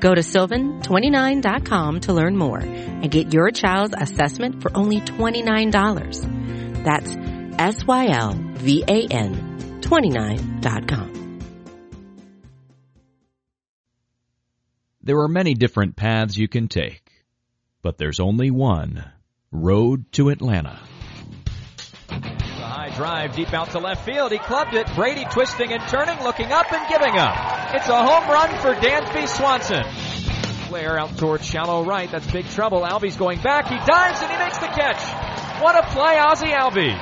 Go to sylvan29.com to learn more and get your child's assessment for only $29. That's S-Y-L-V-A-N 29.com. There are many different paths you can take, but there's only one road to Atlanta. Drive deep out to left field. He clubbed it. Brady twisting and turning, looking up and giving up. It's a home run for Dansby Swanson. Flair out towards shallow right. That's big trouble. Albies going back. He dives and he makes the catch. What a play, Ozzie Albies.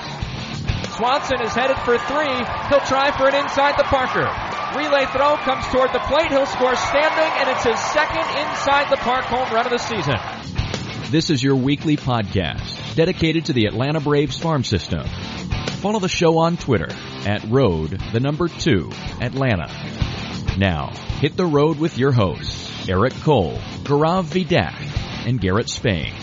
Swanson is headed for three. He'll try for it inside the Parker. Relay throw comes toward the plate. He'll score standing, and it's his second inside the park home run of the season. This is your weekly podcast dedicated to the Atlanta Braves farm system. Follow the show on Twitter at road the number two Atlanta. Now hit the road with your hosts Eric Cole, Gaurav Vidak, and Garrett Spain.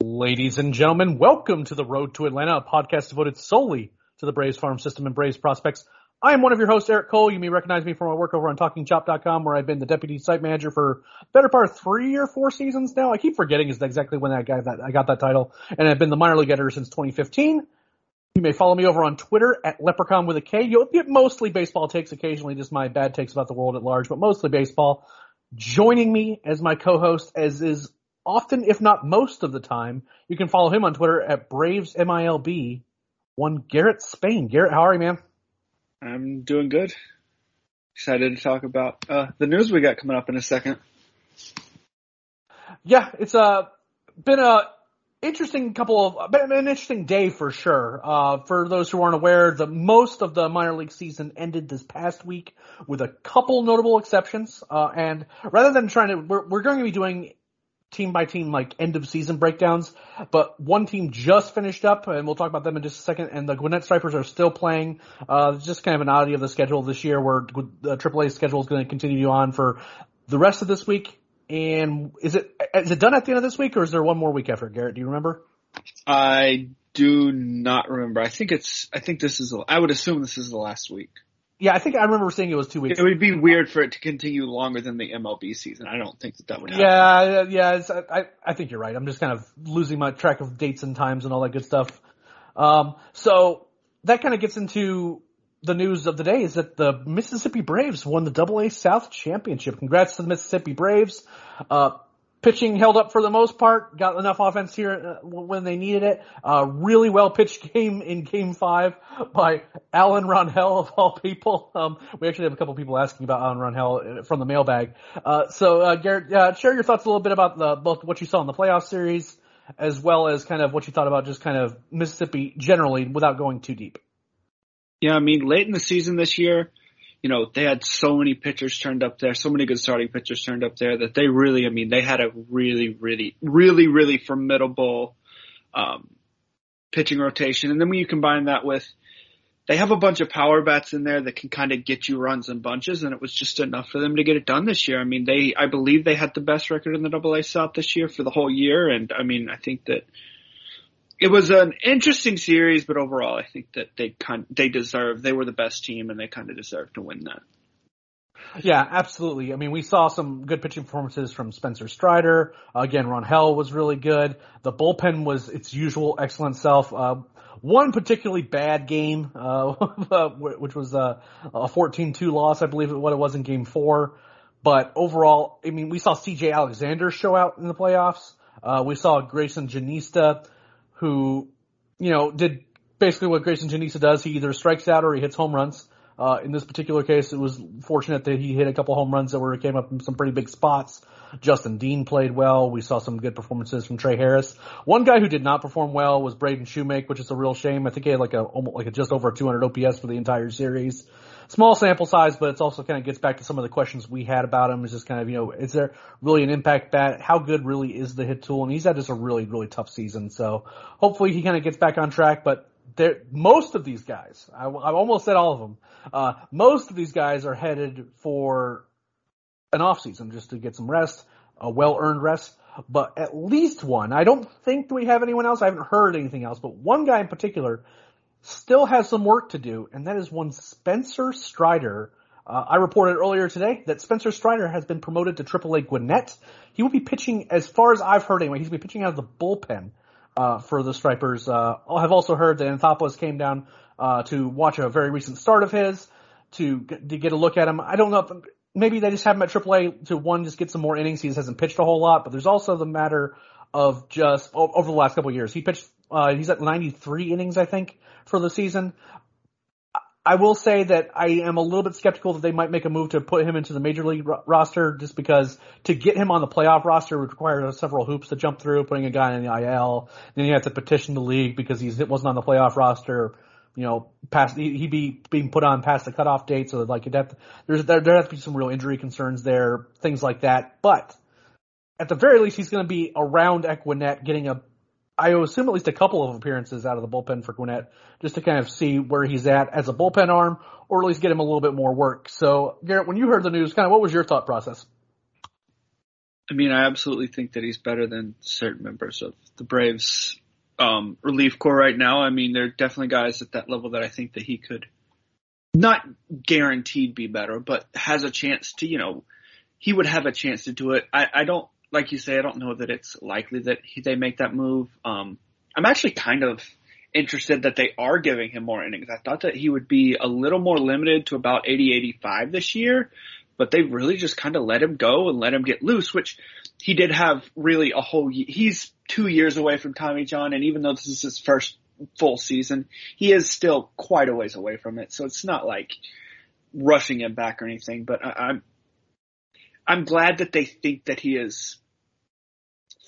Ladies and gentlemen, welcome to the Road to Atlanta, a podcast devoted solely to the Braves farm system and Braves prospects. I am one of your hosts, Eric Cole. You may recognize me from my work over on TalkingChop.com, where I've been the deputy site manager for better part of three or four seasons now. I keep forgetting is exactly when I got that I got that title, and I've been the minor league editor since 2015. You may follow me over on Twitter at Leprechaun with a K. You'll get mostly baseball takes, occasionally just my bad takes about the world at large, but mostly baseball. Joining me as my co-host, as is often, if not most of the time, you can follow him on Twitter at Braves MILB. One Garrett Spain. Garrett, how are you, man? I'm doing good. Excited to talk about uh, the news we got coming up in a second. Yeah, it's uh, been a interesting couple of been an interesting day for sure. Uh, for those who aren't aware, the most of the minor league season ended this past week, with a couple notable exceptions. Uh, and rather than trying to, we're, we're going to be doing team by team like end of season breakdowns, but one team just finished up, and we'll talk about them in just a second. And the Gwinnett Stripers are still playing. Uh, it's just kind of an oddity of the schedule this year, where the AAA schedule is going to continue on for the rest of this week. And is it is it done at the end of this week, or is there one more week after? Garrett, do you remember? I do not remember. I think it's. I think this is. I would assume this is the last week. Yeah, I think I remember saying it was two weeks. It would be weird for it to continue longer than the MLB season. I don't think that that would happen. Yeah, yeah, I I think you're right. I'm just kind of losing my track of dates and times and all that good stuff. Um, so that kind of gets into the news of the day is that the Mississippi Braves won the Double A South Championship. Congrats to the Mississippi Braves. Uh, pitching held up for the most part. Got enough offense here uh, when they needed it. Uh, really well pitched game in Game Five by Alan Rangel of all people. Um, we actually have a couple people asking about Alan Rangel from the mailbag. Uh, so uh, Garrett, uh, share your thoughts a little bit about the both what you saw in the playoff series as well as kind of what you thought about just kind of Mississippi generally without going too deep. Yeah, I mean, late in the season this year, you know, they had so many pitchers turned up there, so many good starting pitchers turned up there that they really, I mean, they had a really, really, really, really formidable um, pitching rotation. And then when you combine that with, they have a bunch of power bats in there that can kind of get you runs in bunches, and it was just enough for them to get it done this year. I mean, they, I believe they had the best record in the Double A South this year for the whole year, and I mean, I think that it was an interesting series, but overall, I think that they kind they deserve they were the best team and they kind of deserve to win that. Yeah, absolutely. I mean, we saw some good pitching performances from Spencer Strider. Again, Rangel was really good. The bullpen was its usual excellent self. Uh, one particularly bad game, uh, which was a, a 14-2 loss, I believe what it was in game four. But overall, I mean, we saw CJ Alexander show out in the playoffs. Uh, we saw Greyson Jenista who, you know, did basically what Greyson Jenista does. He either strikes out or he hits home runs. Uh, in this particular case, it was fortunate that he hit a couple home runs that were came up in some pretty big spots. Justin Dean played well. We saw some good performances from Trey Harris. One guy who did not perform well was Braden Shewmake, which is a real shame. I think he had like a almost like a just over 200 OPS for the entire series. Small sample size, but it's also kind of gets back to some of the questions we had about him. Is just kind of, you know, is there really an impact bat? How good really is the hit tool? And he's had just a really, really tough season. So hopefully he kind of gets back on track, but there, most of these guys, I, I almost said all of them, uh, most of these guys are headed for an off season just to get some rest, a well earned rest. But at least one, I don't think we have anyone else. I haven't heard anything else, but one guy in particular still has some work to do, and that is one Spencer Strider. Uh, I reported earlier today that Spencer Strider has been promoted to AAA Gwinnett. He will be pitching, as far as I've heard anyway, he's going to be pitching out of the bullpen uh, for the Stripers. Uh, I have also heard that Anthopoulos came down uh, to watch a very recent start of his to to get a look at him. I don't know if maybe they just have him at AAA to one just get some more innings. He hasn't pitched a whole lot, but there's also the matter of just over the last couple of years. He pitched uh, he's at 93 innings, I think, for the season. I will say that I am a little bit skeptical that they might make a move to put him into the major league ro- roster just because to get him on the playoff roster would require several hoops to jump through, putting a guy in the IL. Then you have to petition the league because he wasn't on the playoff roster. You know, past he'd be being put on past the cutoff date, so like that, there's there there have to be some real injury concerns there, things like that. But at the very least, he's going to be around Equinet, getting a I assume at least a couple of appearances out of the bullpen for Gwinnett just to kind of see where he's at as a bullpen arm or at least get him a little bit more work. So Garrett, when you heard the news, kind of what was your thought process? I mean, I absolutely think that he's better than certain members of the Braves um, relief corps right now. I mean, there are definitely guys at that level that I think that he could not guaranteed be better, but has a chance to, you know, he would have a chance to do it. I, I don't like you say, I don't know that it's likely that he, they make that move. Um, I'm actually kind of interested that they are giving him more innings. I thought that he would be a little more limited to about 80, 85 this year, but they really just kind of let him go and let him get loose, which he did have really a whole, year. he's two years away from Tommy John. And even though this is his first full season, he is still quite a ways away from it. So it's not like rushing him back or anything, but I, I'm, I'm glad that they think that he is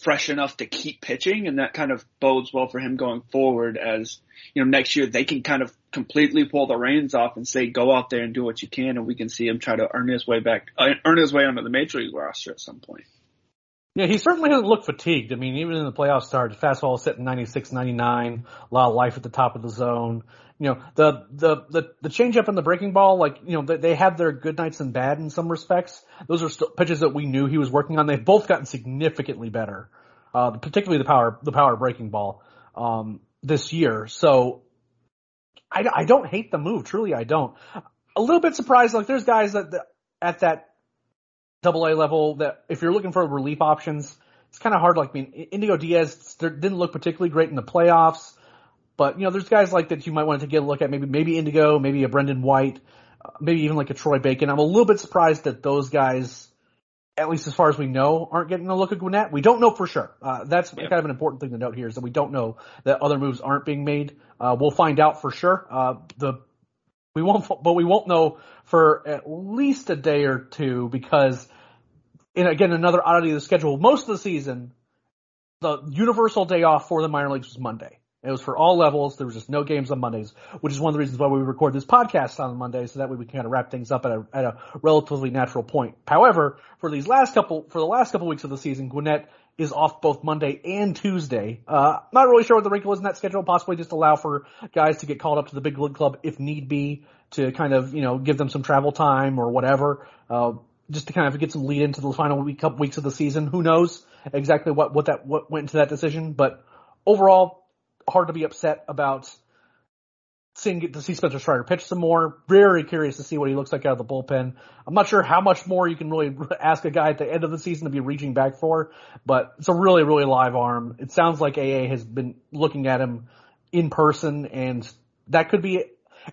fresh enough to keep pitching and that kind of bodes well for him going forward as, you know, next year they can kind of completely pull the reins off and say, go out there and do what you can and we can see him try to earn his way back, uh, earn his way onto the major league roster at some point. Yeah, he certainly doesn't look fatigued. I mean, even in the playoff start, fastball is sitting 96, 99, a lot of life at the top of the zone you know the the the the change up in the breaking ball like you know they, they have their good nights and bad in some respects. Those are still pitches that we knew he was working on. They've both gotten significantly better uh particularly the power the power breaking ball um this year. So I, I don't hate the move. Truly I don't. A little bit surprised like there's guys that, that at that double A level that if you're looking for relief options it's kind of hard. Like I mean Indigo Diaz didn't look particularly great in the playoffs but you know, there's guys like that you might want to get a look at. Maybe maybe Indigo, maybe a Brendan White, uh, maybe even like a Troy Bacon. I'm a little bit surprised that those guys, at least as far as we know, aren't getting a look at Gwinnett. We don't know for sure. Uh, that's yep. kind of an important thing to note here is that we don't know that other moves aren't being made. Uh, we'll find out for sure. Uh, the we won't, but we won't know for at least a day or two because, and again, another oddity of the schedule. Most of the season, the universal day off for the minor leagues was Monday. It was for all levels. There was just no games on Mondays, which is one of the reasons why we record this podcast on Monday, so that way we can kind of wrap things up at a, at a relatively natural point. However, for these last couple, for the last couple weeks of the season, Gwinnett is off both Monday and Tuesday. Uh, not really sure what the wrinkle is in that schedule. Possibly just allow for guys to get called up to the big league club if need be to kind of, you know, give them some travel time or whatever. Uh, just to kind of get some lead into the final week, couple weeks of the season. Who knows exactly what, what that, what went into that decision, but overall, hard to be upset about seeing to see Spencer Strider pitch some more. Very curious to see what he looks like out of the bullpen. I'm not sure how much more you can really ask a guy at the end of the season to be reaching back for, but it's a really, really live arm. It sounds like AA has been looking at him in person and that could be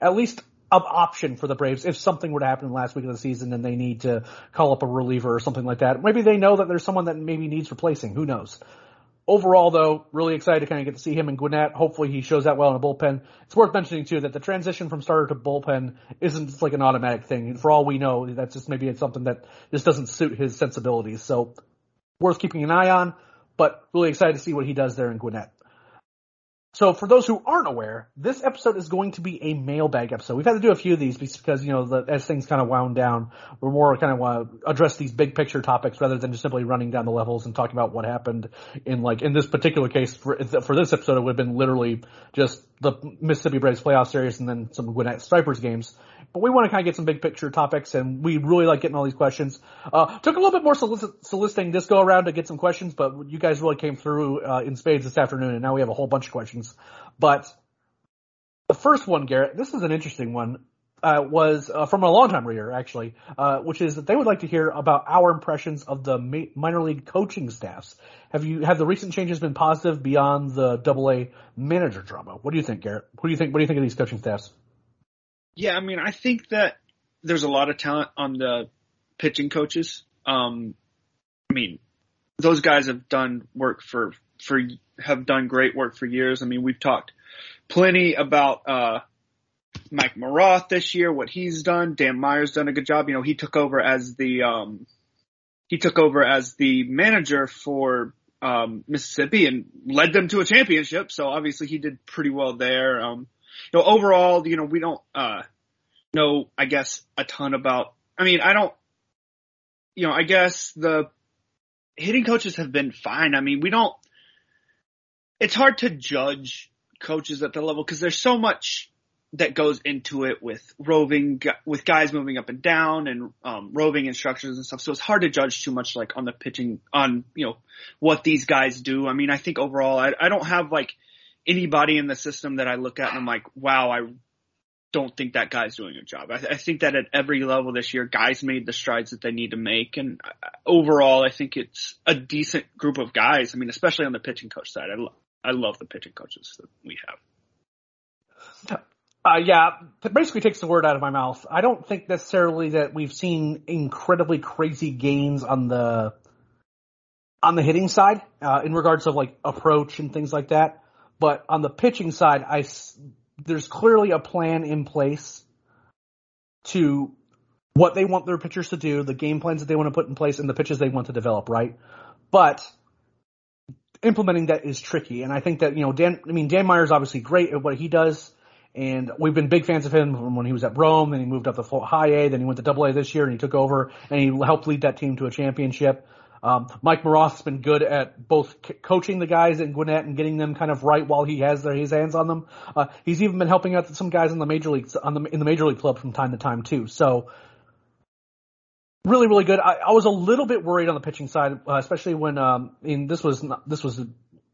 at least an option for the Braves if something were to happen last week of the season and they need to call up a reliever or something like that. Maybe they know that there's someone that maybe needs replacing. Who knows? Overall, though, really excited to kind of get to see him in Gwinnett. Hopefully, he shows that well in a bullpen. It's worth mentioning too that the transition from starter to bullpen isn't just like an automatic thing. For all we know, that's just maybe it's something that just doesn't suit his sensibilities. So, worth keeping an eye on. But really excited to see what he does there in Gwinnett. So for those who aren't aware, this episode is going to be a mailbag episode. We've had to do a few of these because, you know, the, as things kind of wound down, we're more kind of want to address these big picture topics rather than just simply running down the levels and talking about what happened in like, in this particular case for, for this episode, it would have been literally just the Mississippi Braves playoff series and then some Gwinnett Stripers games. But we want to kind of get some big picture topics and we really like getting all these questions. Uh, took a little bit more solic- soliciting this go around to get some questions, but you guys really came through, uh, in spades this afternoon and now we have a whole bunch of questions. But the first one, Garrett, this is an interesting one. Uh, was uh, from a longtime reader actually, uh, which is that they would like to hear about our impressions of the ma- minor league coaching staffs. Have you have the recent changes been positive beyond the Double A manager drama? What do you think, Garrett? What do you think? What do you think of these coaching staffs? Yeah, I mean, I think that there's a lot of talent on the pitching coaches. Um, I mean, those guys have done work for for have done great work for years. I mean, we've talked plenty about uh, Mike Maroth this year, what he's done. Dan Meyer's done a good job. You know, he took over as the um, he took over as the manager for um, Mississippi and led them to a championship. So obviously he did pretty well there. Um, you know, overall, you know, we don't uh, know, I guess, a ton about. I mean, I don't. You know, I guess the hitting coaches have been fine. I mean, we don't. It's hard to judge coaches at the level because there's so much that goes into it with roving with guys moving up and down and um, roving instructions and stuff. So it's hard to judge too much like on the pitching on you know what these guys do. I mean, I think overall, I, I don't have like anybody in the system that I look at and I'm like, wow, I don't think that guy's doing a job. I, I think that at every level this year, guys made the strides that they need to make, and overall, I think it's a decent group of guys. I mean, especially on the pitching coach side, I, lo- I love the pitching coaches that we have. Uh, yeah, basically takes the word out of my mouth. I don't think necessarily that we've seen incredibly crazy gains on the on the hitting side uh, in regards of like approach and things like that. But on the pitching side, I there's clearly a plan in place to what they want their pitchers to do, the game plans that they want to put in place, and the pitches they want to develop, right? But implementing that is tricky, and I think that you know Dan. I mean, Dan Meyer's obviously great at what he does and we've been big fans of him from when he was at Rome, then he moved up to high A, then he went to double A this year and he took over and he helped lead that team to a championship. Um, Mike Maroth's been good at both c- coaching the guys in Gwinnett and getting them kind of right while he has their, his hands on them. Uh, he's even been helping out some guys in the major leagues on the in the major league club from time to time too. So really, really good. I, I was a little bit worried on the pitching side, uh, especially when um, in this was not, this was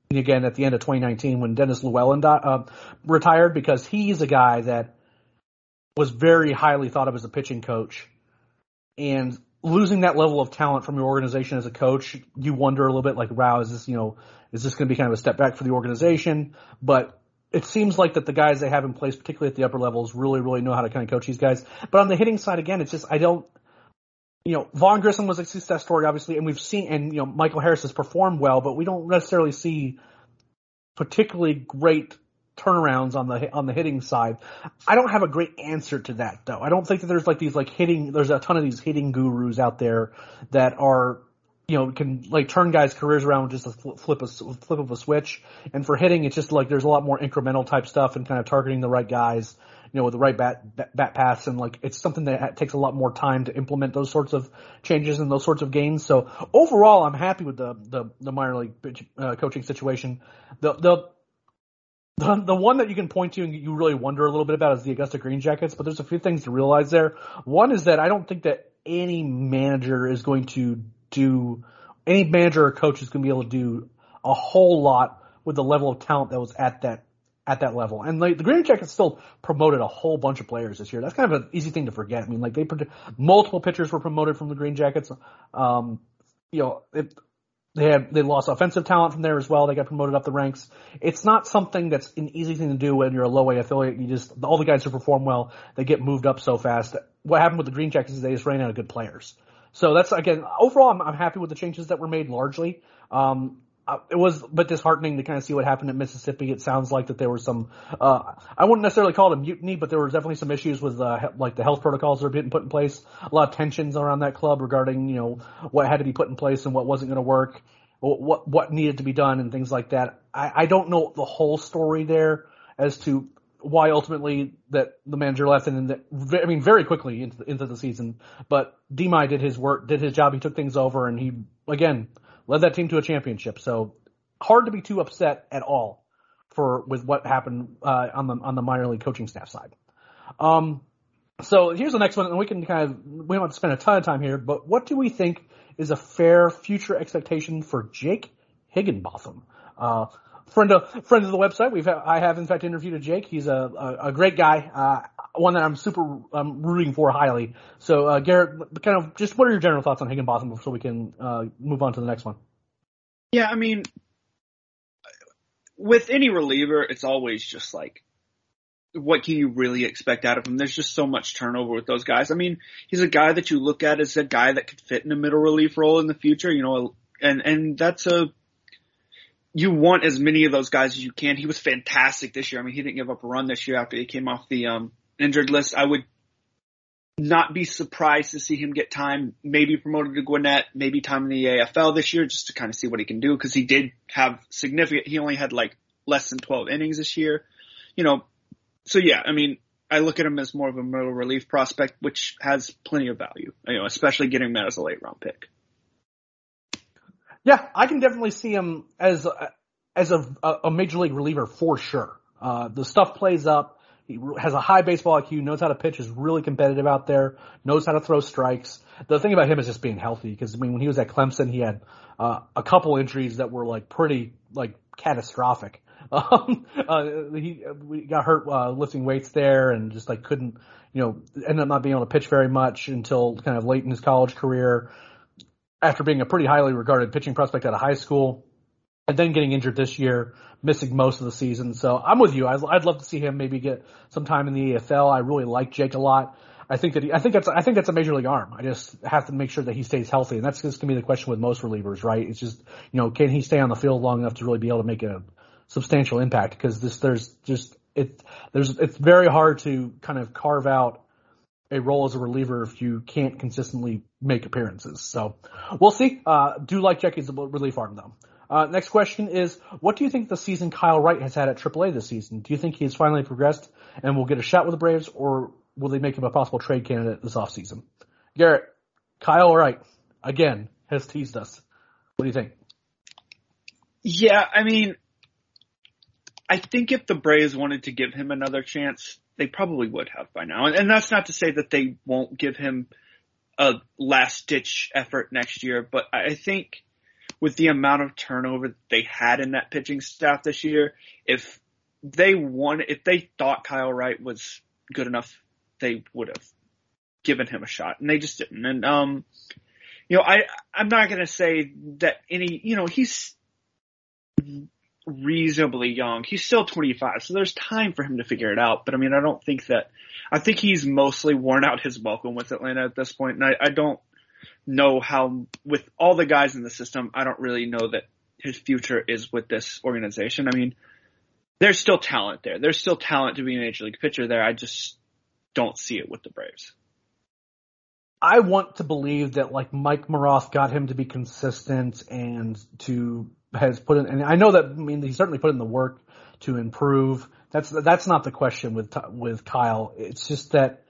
again at the end of 2019 when Dennis Lewallyn uh, retired because he's a guy that was very highly thought of as a pitching coach. And losing that level of talent from your organization as a coach, you wonder a little bit like, wow, is this, you know, is this going to be kind of a step back for the organization? But it seems like that the guys they have in place, particularly at the upper levels, really, really know how to kind of coach these guys. But on the hitting side, again, it's just, I don't, you know, Vaughn Grissom was a success story, obviously, and we've seen, and you know, Michael Harris has performed well, but we don't necessarily see particularly great turnarounds on the on the hitting side. I don't have a great answer to that though. I don't think that there's like these like hitting. There's a ton of these hitting gurus out there that are you know can like turn guys' careers around with just a flip a flip of a switch. And for hitting, it's just like there's a lot more incremental type stuff and kind of targeting the right guys you know, with the right bat, bat, bat paths and like it's something that takes a lot more time to implement those sorts of changes and those sorts of gains. So overall, I'm happy with the, the, the minor league uh, coaching situation. The, the, the, the one that you can point to and you really wonder a little bit about is the Augusta Green Jackets, but there's a few things to realize there. One is that I don't think that any manager is going to do, any manager or coach is going to be able to do a whole lot with the level of talent that was at that at that level. And like the Green Jackets still promoted a whole bunch of players this year. That's kind of an easy thing to forget. I mean, like they multiple pitchers were promoted from the Green Jackets. Um, you know, it, they had they lost offensive talent from there as well. They got promoted up the ranks. It's not something that's an easy thing to do when you're a low A affiliate. You just all the guys who perform well, they get moved up so fast. What happened with the Green Jackets is they just ran out of good players. So that's again overall, I'm, I'm happy with the changes that were made largely. Um, it was a bit disheartening to kind of see what happened at Mississippi. It sounds like that there was some, uh, I wouldn't necessarily call it a mutiny, but there were definitely some issues with, uh, like the health protocols that are being put in place. A lot of tensions around that club regarding, you know, what had to be put in place and what wasn't going to work. what what needed to be done and things like that. I, I don't know the whole story there as to why ultimately that the manager left and then the, I mean very quickly into the, into the season. But Demi did his work, did his job. He took things over and he again led that team to a championship. So hard to be too upset at all for with what happened uh, on the on the minor league coaching staff side. Um, so here's the next one, and we can kind of we don't have to spend a ton of time here, but what do we think is a fair future expectation for Jake Higginbotham? Uh, friend of friend of the website. We've I have in fact interviewed Jake. He's a a, a great guy, uh, one that I'm super um, rooting for highly. So uh, Garrett, kind of just what are your general thoughts on Higginbotham so we can uh, move on to the next one? Yeah, I mean, with any reliever, it's always just like what can you really expect out of him? There's just so much turnover with those guys. I mean, he's a guy that you look at as a guy that could fit in a middle relief role in the future, you know, and, and that's a, you want as many of those guys as you can. He was fantastic this year. I mean, he didn't give up a run this year after he came off the, um, injured list. I would not be surprised to see him get time, maybe promoted to Gwinnett, maybe time in the AFL this year just to kind of see what he can do because he did have significant, he only had like less than 12 innings this year. You know, so yeah, I mean, I look at him as more of a middle relief prospect, which has plenty of value, you know, especially getting him as a late round pick. Yeah, I can definitely see him as a, as a, a major league reliever for sure. Uh, the stuff plays up. He has a high baseball IQ, knows how to pitch, is really competitive out there, knows how to throw strikes. The thing about him is just being healthy because I mean, when he was at Clemson, he had uh, a couple injuries that were like pretty like catastrophic. Um, uh, he we got hurt uh, lifting weights there, and just like couldn't, you know, ended up not being able to pitch very much until kind of late in his college career. After being a pretty highly regarded pitching prospect out of high school, and then getting injured this year, missing most of the season. So I'm with you. I'd, love to see him maybe get some time in the AFL. I really like Jake a lot. I think that he, I think that's I think that's a major league arm. I just have to make sure that he stays healthy, and that's just gonna be the question with most relievers, right? It's just you know can he stay on the field long enough to really be able to make a substantial impact? Because this there's just it there's it's very hard to kind of carve out a role as a reliever if you can't consistently make appearances. So we'll see. Uh, do like Jackie's relief arm though. Uh, next question is, what do you think the season Kyle Wright has had at AAA this season? Do you think he has finally progressed and will get a shot with the Braves, or will they make him a possible trade candidate this offseason? Garrett, Kyle Wright, again, has teased us. What do you think? Yeah, I mean, I think if the Braves wanted to give him another chance, they probably would have by now. And, and that's not to say that they won't give him a last ditch effort next year, but I think with the amount of turnover they had in that pitching staff this year, if they won, if they thought Kyle Wright was good enough, they would have given him a shot, and they just didn't. And um, you know, I I'm not gonna say that any, you know, he's reasonably young. He's still 25, so there's time for him to figure it out. But I mean, I don't think that. I think he's mostly worn out his welcome with Atlanta at this point, and I, I don't know how, with all the guys in the system, I don't really know that his future is with this organization. I mean, there's still talent there. There's still talent to be a major league pitcher there. I just don't see it with the Braves. I want to believe that like Mike Maroth got him to be consistent and to has put in, and I know that I mean he certainly put in the work to improve. That's that's not the question with with Kyle. It's just that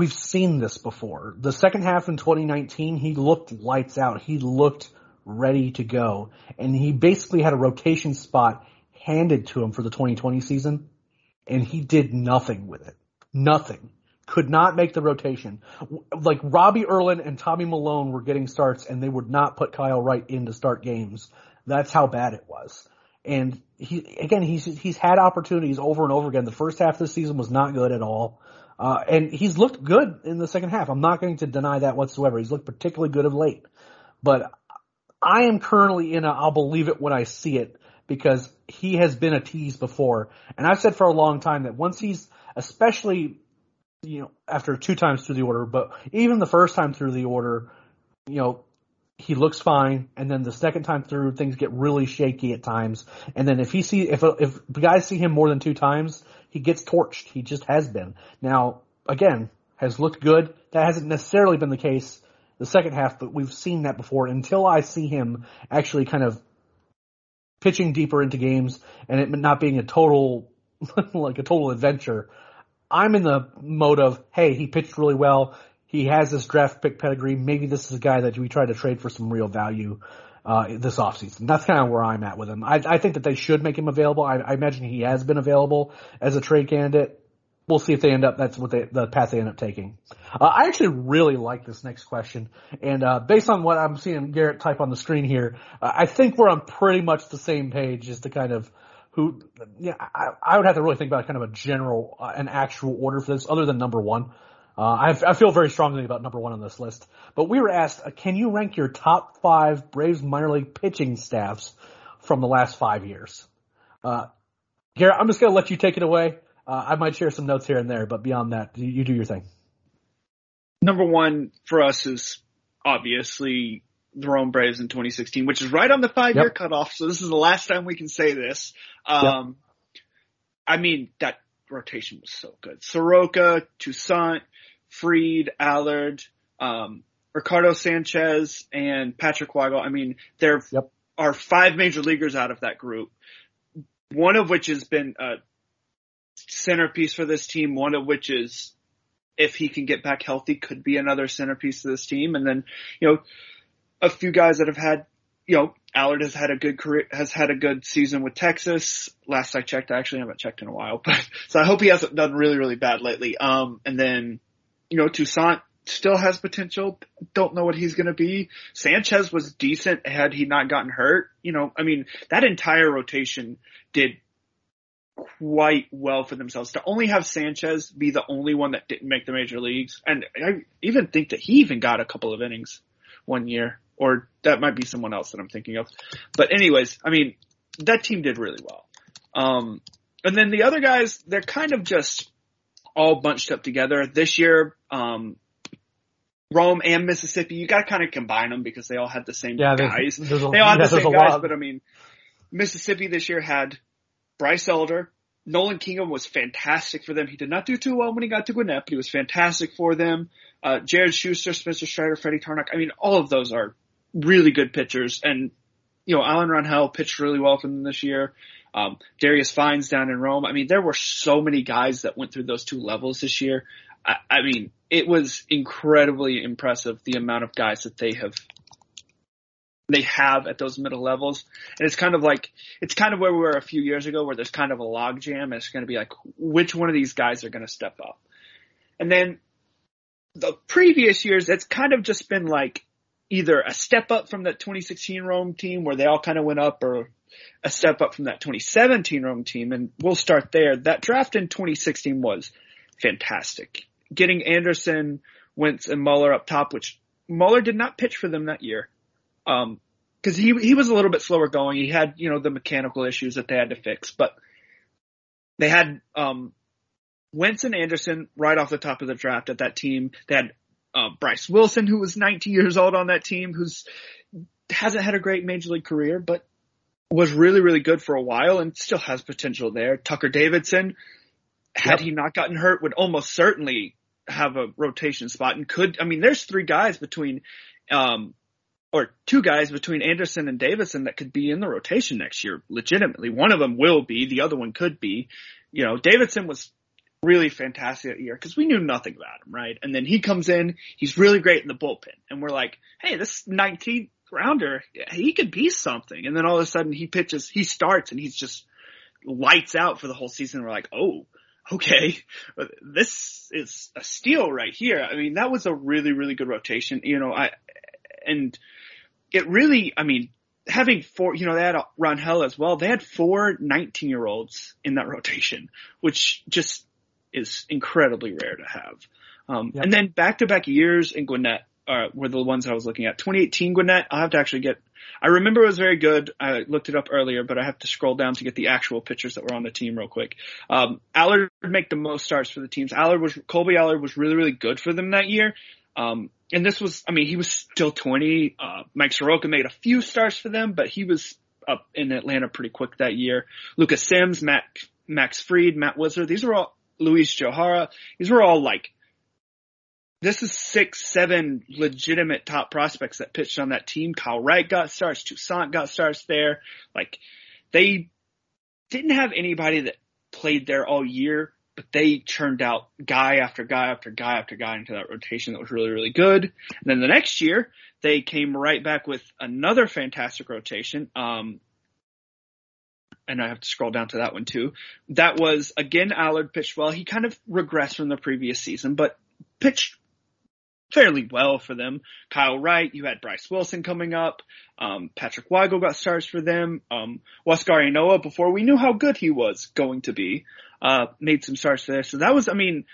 We've seen this before. The second half in 2019, he looked lights out. He looked ready to go. And he basically had a rotation spot handed to him for the 2020 season. And he did nothing with it. Nothing. Could not make the rotation. Like Robbie Erlin and Tommy Milone were getting starts and they would not put Kyle Wright in to start games. That's how bad it was. And he, again, he's, he's had opportunities over and over again. The first half of the season was not good at all. Uh, and he's looked good in the second half. I'm not going to deny that whatsoever. He's looked particularly good of late. But I am currently in a I'll believe it when I see it because he has been a tease before. And I've said for a long time that once he's, especially, you know, after two times through the order, but even the first time through the order, you know, he looks fine, and then the second time through, things get really shaky at times. And then if he see if if guys see him more than two times, he gets torched. He just has been. Now, again, has looked good. That hasn't necessarily been the case the second half, but we've seen that before. Until I see him actually kind of pitching deeper into games and it not being a total, like a total adventure, I'm in the mode of, hey, he pitched really well. He has this draft pick pedigree. Maybe this is a guy that we try to trade for some real value uh, this offseason. That's kind of where I'm at with him. I, I think that they should make him available. I, I imagine he has been available as a trade candidate. We'll see if they end up. That's what they, the path they end up taking. Uh, I actually really like this next question, and uh, based on what I'm seeing Garrett type on the screen here, uh, I think we're on pretty much the same page as to kind of who. Yeah, I, I would have to really think about kind of a general, uh, an actual order for this, other than number one. Uh, I, I, feel very strongly about number one on this list. But we were asked, uh, can you rank your top five Braves minor league pitching staffs from the last five years? Uh, Garrett, I'm just going to let you take it away. Uh, I might share some notes here and there, but beyond that, you, you do your thing. Number one for us is obviously the Rome Braves in 2016, which is right on the five year yep. cutoff. So this is the last time we can say this. Um, yep. I mean, that rotation was so good. Soroka, Toussaint, Fried, Allard, um, Ricardo Sanchez, and Patrick Weigel. I mean, there yep. are five major leaguers out of that group. One of which has been a centerpiece for this team. One of which is, if he can get back healthy, could be another centerpiece of this team. And then, you know, a few guys that have had you know, Allard has had a good career, has had a good season with Texas. Last I checked, I actually haven't checked in a while, but so I hope he hasn't done really, really bad lately. Um, and then, you know, Toussaint still has potential. Don't know what he's going to be. Sanchez was decent had he not gotten hurt. You know, I mean, that entire rotation did quite well for themselves. To only have Sanchez be the only one that didn't make the major leagues, and I even think that he even got a couple of innings one year or that might be someone else that I'm thinking of. But anyways, I mean, that team did really well. Um, and then the other guys, they're kind of just all bunched up together. This year, um, Rome and Mississippi, you gotta kind of combine them because they all had the same yeah, guys. There's, there's a, they all had yeah, the same guys, but I mean, Mississippi this year had Bryce Elder. Nolan Kingham was fantastic for them. He did not do too well when he got to Gwinnett, but he was fantastic for them. Uh, Jared Schuster, Spencer Strider, Freddie Tarnock. I mean, all of those are really good pitchers. And, you know, Alan Rangel pitched really well for them this year. Um, Darius Vines down in Rome. I mean, there were so many guys that went through those two levels this year. I, I mean, it was incredibly impressive the amount of guys that they have they have at those middle levels. And it's kind of like, it's kind of where we were a few years ago where there's kind of a log jam. and It's going to be like, which one of these guys are going to step up? And then the previous years, it's kind of just been like, either a step up from that 2016 Rome team where they all kind of went up or a step up from that 2017 Rome team. And we'll start there. That draft in 2016 was fantastic. Getting Anderson, Wentz, and Muller up top, which Muller did not pitch for them that year. Um, cause he, he was a little bit slower going. He had, you know, the mechanical issues that they had to fix, but they had, um, Wentz and Anderson right off the top of the draft at that team. They had uh, Bryce Wilson, who was 19 years old on that team, who's hasn't had a great major league career, but was really, really good for a while and still has potential there. Tucker Davidson, had yep. he not gotten hurt, would almost certainly have a rotation spot and could, I mean, there's three guys between, um, or two guys between Anderson and Davidson that could be in the rotation next year, legitimately. One of them will be, the other one could be. You know, Davidson was really fantastic that year because we knew nothing about him, right? And then he comes in, he's really great in the bullpen, and we're like, hey, this 19th rounder, he could be something. And then all of a sudden he pitches, he starts, and he's just lights out for the whole season. We're like, oh, okay, this is a steal right here. I mean, that was a really, really good rotation. You know, I and it really, I mean, having four, you know, they had Rangel as well. They had four 19 year olds in that rotation, which just is incredibly rare to have. Um, yep. and then back to back years in Gwinnett uh, were the ones I was looking at. 2018 Gwinnett, I'll have to actually get, I remember it was very good. I looked it up earlier, but I have to scroll down to get the actual pitchers that were on the team real quick. Um, Allard make the most starts for the teams. Allard was, Kolby Allard was really, really good for them that year. Um, and this was, I mean, he was still 20. Uh, Mike Soroka made a few starts for them, but he was up in Atlanta pretty quick that year. Lucas Sims, Matt, Max Fried, Matt Wisler, these were all Luiz Gohara. These were all like this is six, seven legitimate top prospects that pitched on that team. Kyle Wright got starts, Toussaint got starts there. Like they didn't have anybody that played there all year, but they churned out guy after guy after guy after guy into that rotation that was really, really good. And then the next year, they came right back with another fantastic rotation. Um, and I have to scroll down to that one too. That was again Allard pitched well. He kind of regressed from the previous season, but pitched fairly well for them. Kyle Wright, you had Bryce Wilson coming up. Um, Patrick Weigel got stars for them. Um, Huascar Ynoa, before we knew how good he was going to be, uh, made some starts there. So that was, I mean,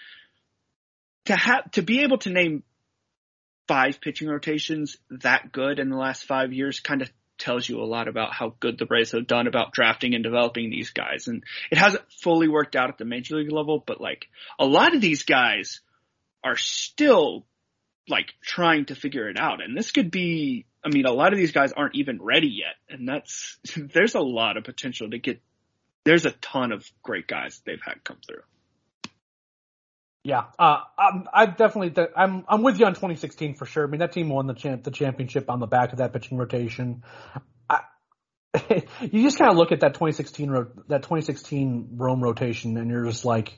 to have, to be able to name five pitching rotations that good in the last five years kind of tells you a lot about how good the Braves have done about drafting and developing these guys. And it hasn't fully worked out at the major league level, but like a lot of these guys are still like trying to figure it out. And this could be, I mean, a lot of these guys aren't even ready yet. And that's, there's a lot of potential to get, there's a ton of great guys they've had come through. Yeah, uh, I'm, I definitely, I'm, I'm with you on 2016 for sure. I mean, that team won the champ, the championship on the back of that pitching rotation. I, you just kind of look at that 2016, ro- that 2016 Rome rotation and you're just like,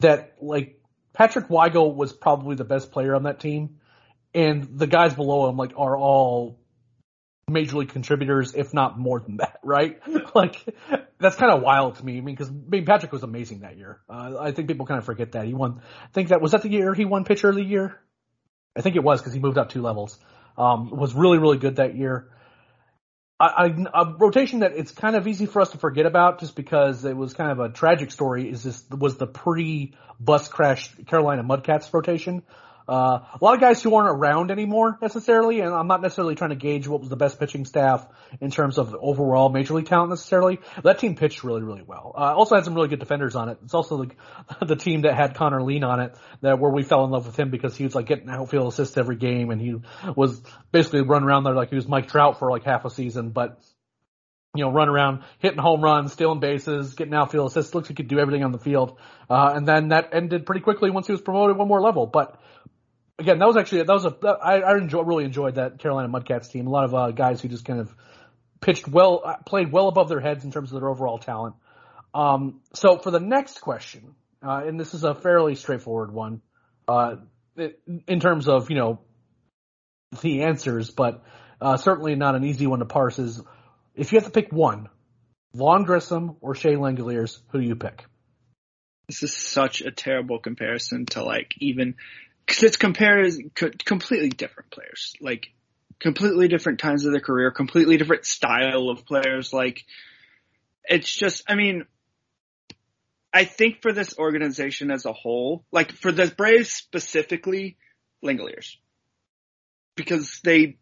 that, like, Patrick Weigel was probably the best player on that team. And the guys below him, like, are all major league contributors, if not more than that, right? like, that's kind of wild to me. I mean, because I mean, Patrick was amazing that year. Uh, I think people kind of forget that he won. I think that was that the year he won Pitcher of the Year. I think it was because he moved up two levels. Um, was really really good that year. A rotation that it's kind of easy for us to forget about just because it was kind of a tragic story. Is this was the pre bus crash Carolina Mudcats rotation? Uh, a lot of guys who aren't around anymore necessarily, and I'm not necessarily trying to gauge what was the best pitching staff in terms of overall major league talent necessarily. That team pitched really, really well. Uh, also had some really good defenders on it. It's also the, the team that had Connor Lien on it that where we fell in love with him because he was like getting outfield assists every game and he was basically run around there like he was Mike Trout for like half a season, but you know, run around, hitting home runs, stealing bases, getting outfield assists. Looks like he could do everything on the field. Uh, and then that ended pretty quickly once he was promoted one more level. But again, that was actually that was a I, I enjoy, really enjoyed that Carolina Mudcats team. A lot of uh, guys who just kind of pitched well, uh, played well above their heads in terms of their overall talent. Um, so for the next question, uh, and this is a fairly straightforward one, uh, in terms of you know the answers, but uh, certainly not an easy one to parse. Is if you have to pick one, Vaughn Grissom or Shea Langeliers, who do you pick? This is such a terrible comparison to like even because it's compared completely different players, like completely different times of their career, completely different style of players. Like it's just, I mean, I think for this organization as a whole, like for the Braves specifically, Langeliers, because they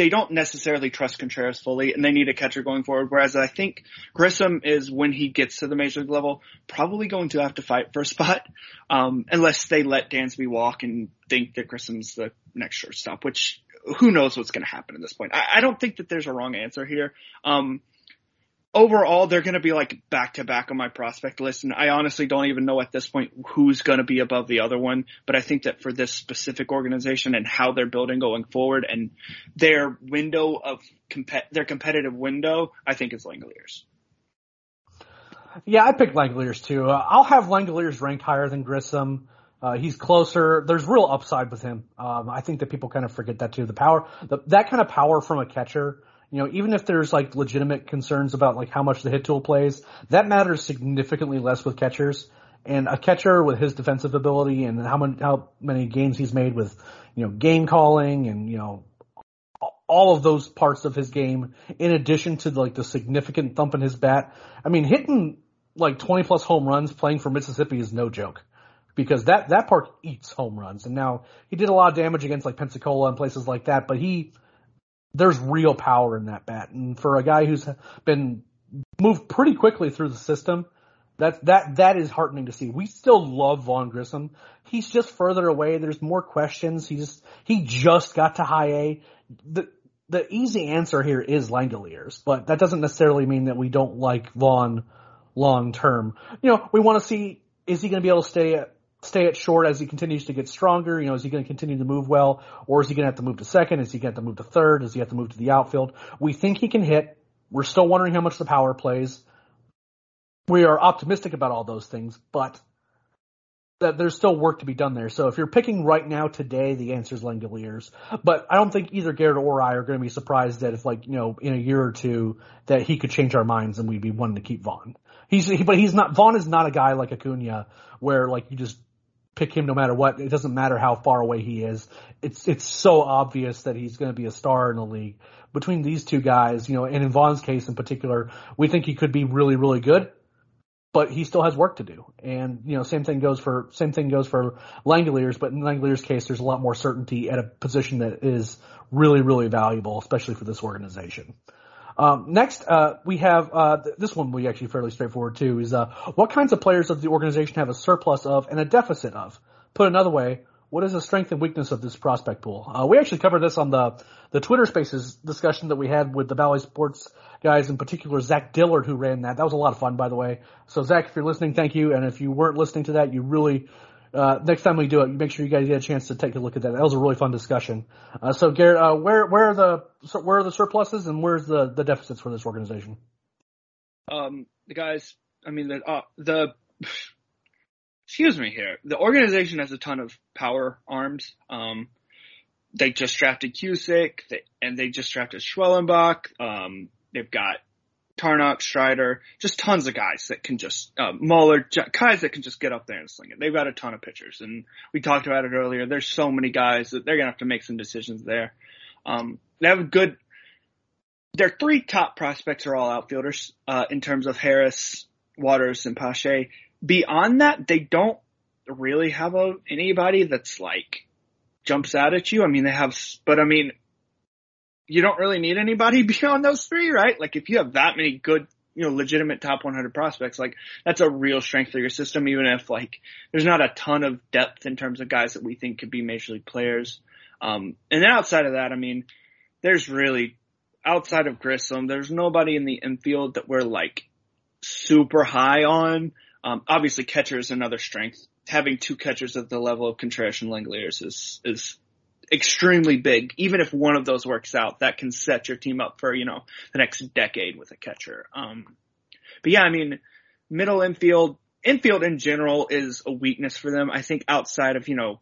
they don't necessarily trust Contreras fully, and they need a catcher going forward. Whereas I think Grissom is when he gets to the major league level, probably going to have to fight for a spot, um, unless they let Dansby walk and think that Grissom's the next shortstop. Which who knows what's going to happen at this point. I, I, don't think that there's a wrong answer here. Um, overall, they're going to be like back to back on my prospect list. And I honestly don't even know at this point who's going to be above the other one. But I think that for this specific organization and how they're building going forward and their window of their competitive window, I think it's Langeliers. Yeah, I picked Langeliers too. Uh, I'll have Langeliers ranked higher than Grissom. Uh, he's closer. There's real upside with him. Um, I think that people kind of forget that too. The power, the, that kind of power from a catcher you know, even if there's like legitimate concerns about like how much the hit tool plays, that matters significantly less with catchers. And a catcher with his defensive ability and how many how many games he's made with, you know, game calling and you know, all of those parts of his game, in addition to like the significant thump in his bat. I mean, hitting like 20 plus home runs playing for Mississippi is no joke because that that part eats home runs. And now he did a lot of damage against like Pensacola and places like that, but he there's real power in that bat. And for a guy who's been moved pretty quickly through the system, that that that is heartening to see. We still love Vaughn Grissom. He's just further away. There's more questions. He just he just got to high A. The the easy answer here is Langeliers, but that doesn't necessarily mean that we don't like Vaughn long term. You know, we want to see is he going to be able to stay stay at short as he continues to get stronger? You know, is he going to continue to move well, or is he going to have to move to second? Is he going to have to move to third? Does he have to move to the outfield? We think he can hit. We're still wondering how much the power plays. We are optimistic about all those things, but that there's still work to be done there. So if you're picking right now today, the answer is Langeliers. But I don't think either Garrett or I are going to be surprised that if like, you know, in a year or two that he could change our minds and we'd be wanting to keep Vaughn. He's, he, but he's not, Vaughn is not a guy like Acuna where like you just pick him no matter what. It doesn't matter how far away he is. It's, it's so obvious that he's going to be a star in the league. Between these two guys, you know, and in Vaughn's case in particular, we think he could be really, really good but he still has work to do. And you know, same thing goes for same thing goes for Langeliers, but in Langeliers' case, there's a lot more certainty at a position that is really, really valuable, especially for this organization. Um, next, uh, we have uh, this one. We actually fairly straightforward too. Is uh, what kinds of players does the organization have a surplus of and a deficit of? Put another way, what is the strength and weakness of this prospect pool? Uh, we actually covered this on the the Twitter Spaces discussion that we had with the Bally Sports guys, in particular Zach Dillard, who ran that. That was a lot of fun, by the way. So Zach, if you're listening, thank you. And if you weren't listening to that, you really uh, next time we do it, make sure you guys get a chance to take a look at that. That was a really fun discussion. Uh, so Garrett, uh, where where are the where are the surpluses and where's the the deficits for this organization? Um, the guys, I mean the uh, the excuse me here. The organization has a ton of power arms. Um, they just drafted Cusick, they, and they just drafted Schwellenbach. Um, they've got Tarnok, Strider, just tons of guys that can just, uh, Muller, guys that can just get up there and sling it. They've got a ton of pitchers and we talked about it earlier. There's so many guys that they're to have to make some decisions there. Um, they have a good, their three top prospects are all outfielders, uh, in terms of Harris, Waters, and Pache beyond that, they don't really have a, anybody that's like jumps out at you. I mean, they have, but I mean, you don't really need anybody beyond those three, right? Like if you have that many good, you know, legitimate top 100 prospects, like that's a real strength of your system, even if like there's not a ton of depth in terms of guys that we think could be major league players. Um, and then outside of that, I mean, there's really outside of Grissom, there's nobody in the infield that we're like super high on. Um, obviously catcher is another strength. Having two catchers at the level of Contreras and Langeliers is, is extremely big. Even if one of those works out, that can set your team up for, you know, the next decade with a catcher. Um, but yeah, I mean, middle infield, infield in general is a weakness for them. I think outside of, you know,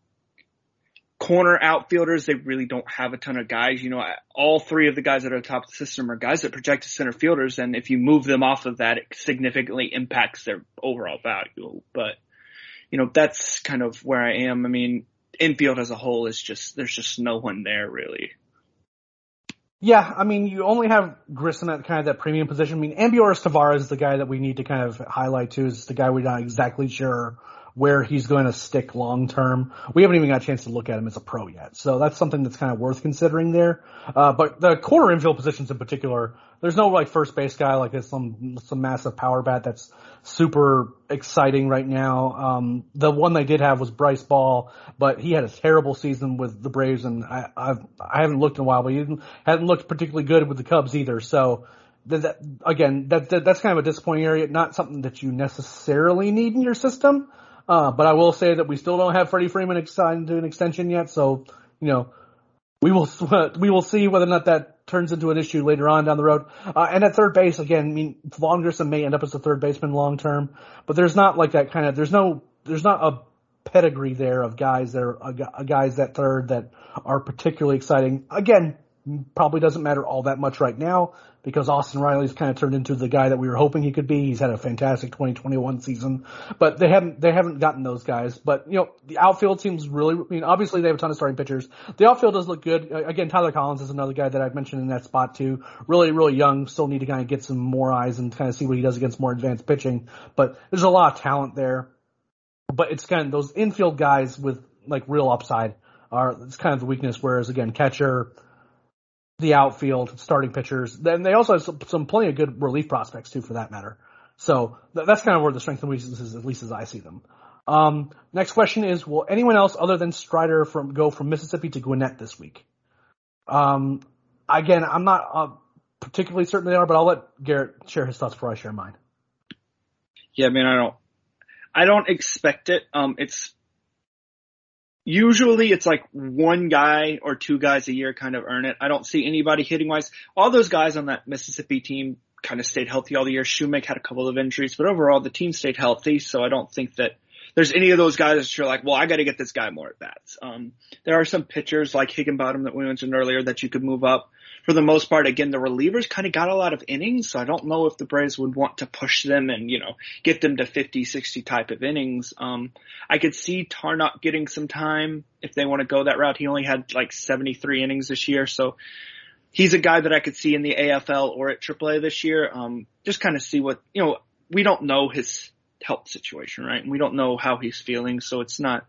corner outfielders, they really don't have a ton of guys. You know, all three of the guys that are top of the system are guys that project as center fielders, and if you move them off of that, it significantly impacts their overall value. But, you know, that's kind of where I am. I mean, infield as a whole is just, there's just no one there really. Yeah, I mean, you only have Grissom at kind of that premium position. I mean, Ambioris Tavarez is the guy that we need to kind of highlight too. Is the guy we're not exactly sure where he's going to stick long term. We haven't even got a chance to look at him as a pro yet. So that's something that's kind of worth considering there. Uh, but the corner infield positions in particular, there's no like first base guy like it's some, some massive power bat that's super exciting right now. Um, the one they did have was Bryce Ball, but he had a terrible season with the Braves and I, I've, I haven't looked in a while, but he hadn't looked particularly good with the Cubs either. So, that, that, again, that, that, that's kind of a disappointing area. Not something that you necessarily need in your system, uh, but I will say that we still don't have Freddie Freeman signed to an extension yet, so you know we will we will see whether or not that turns into an issue later on down the road. Uh, and at third base, again, I mean, Vaughn Grissom may end up as a third baseman long term, but there's not like that kind of there's no there's not a pedigree there of guys that are uh, guys that third that are particularly exciting. Again, probably doesn't matter all that much right now because Austin Riley's kind of turned into the guy that we were hoping he could be. He's had a fantastic 2021 season, but they haven't they haven't gotten those guys. But you know, the outfield seems really. I mean, obviously they have a ton of starting pitchers. The outfield does look good. Again, Tyler Collins is another guy that I've mentioned in that spot too. Really, really young. Still need to kind of get some more eyes and kind of see what he does against more advanced pitching. But there's a lot of talent there. But it's kind of those infield guys with like real upside are it's kind of the weakness. Whereas again, catcher the outfield, starting pitchers. Then they also have some, some plenty of good relief prospects too, for that matter. So th- that's kind of where the strength and weaknesses, at least as I see them. Um, next question is, will anyone else other than Strider from go from Mississippi to Gwinnett this week? Um, again, I'm not uh, particularly certain they are, but I'll let Garrett share his thoughts before I share mine. Yeah, I mean, I don't, I don't expect it. Um, it's usually it's like one guy or two guys a year kind of earn it. I don't see anybody hitting wise. All those guys on that Mississippi team kind of stayed healthy all the year. Shewmake had a couple of injuries, but overall the team stayed healthy. So I don't think that there's any of those guys that you're like, well, I got to get this guy more at bats. Um, there are some pitchers like Higginbotham that we mentioned earlier that you could move up. For the most part, again, the relievers kind of got a lot of innings, so I don't know if the Braves would want to push them and, you know, get them to 50, 60 type of innings. Um, I could see Tarnok getting some time if they want to go that route. He only had like 73 innings this year, so he's a guy that I could see in the AFL or at AAA this year. Um, just kind of see what, you know, we don't know his health situation, right? And we don't know how he's feeling, so it's not,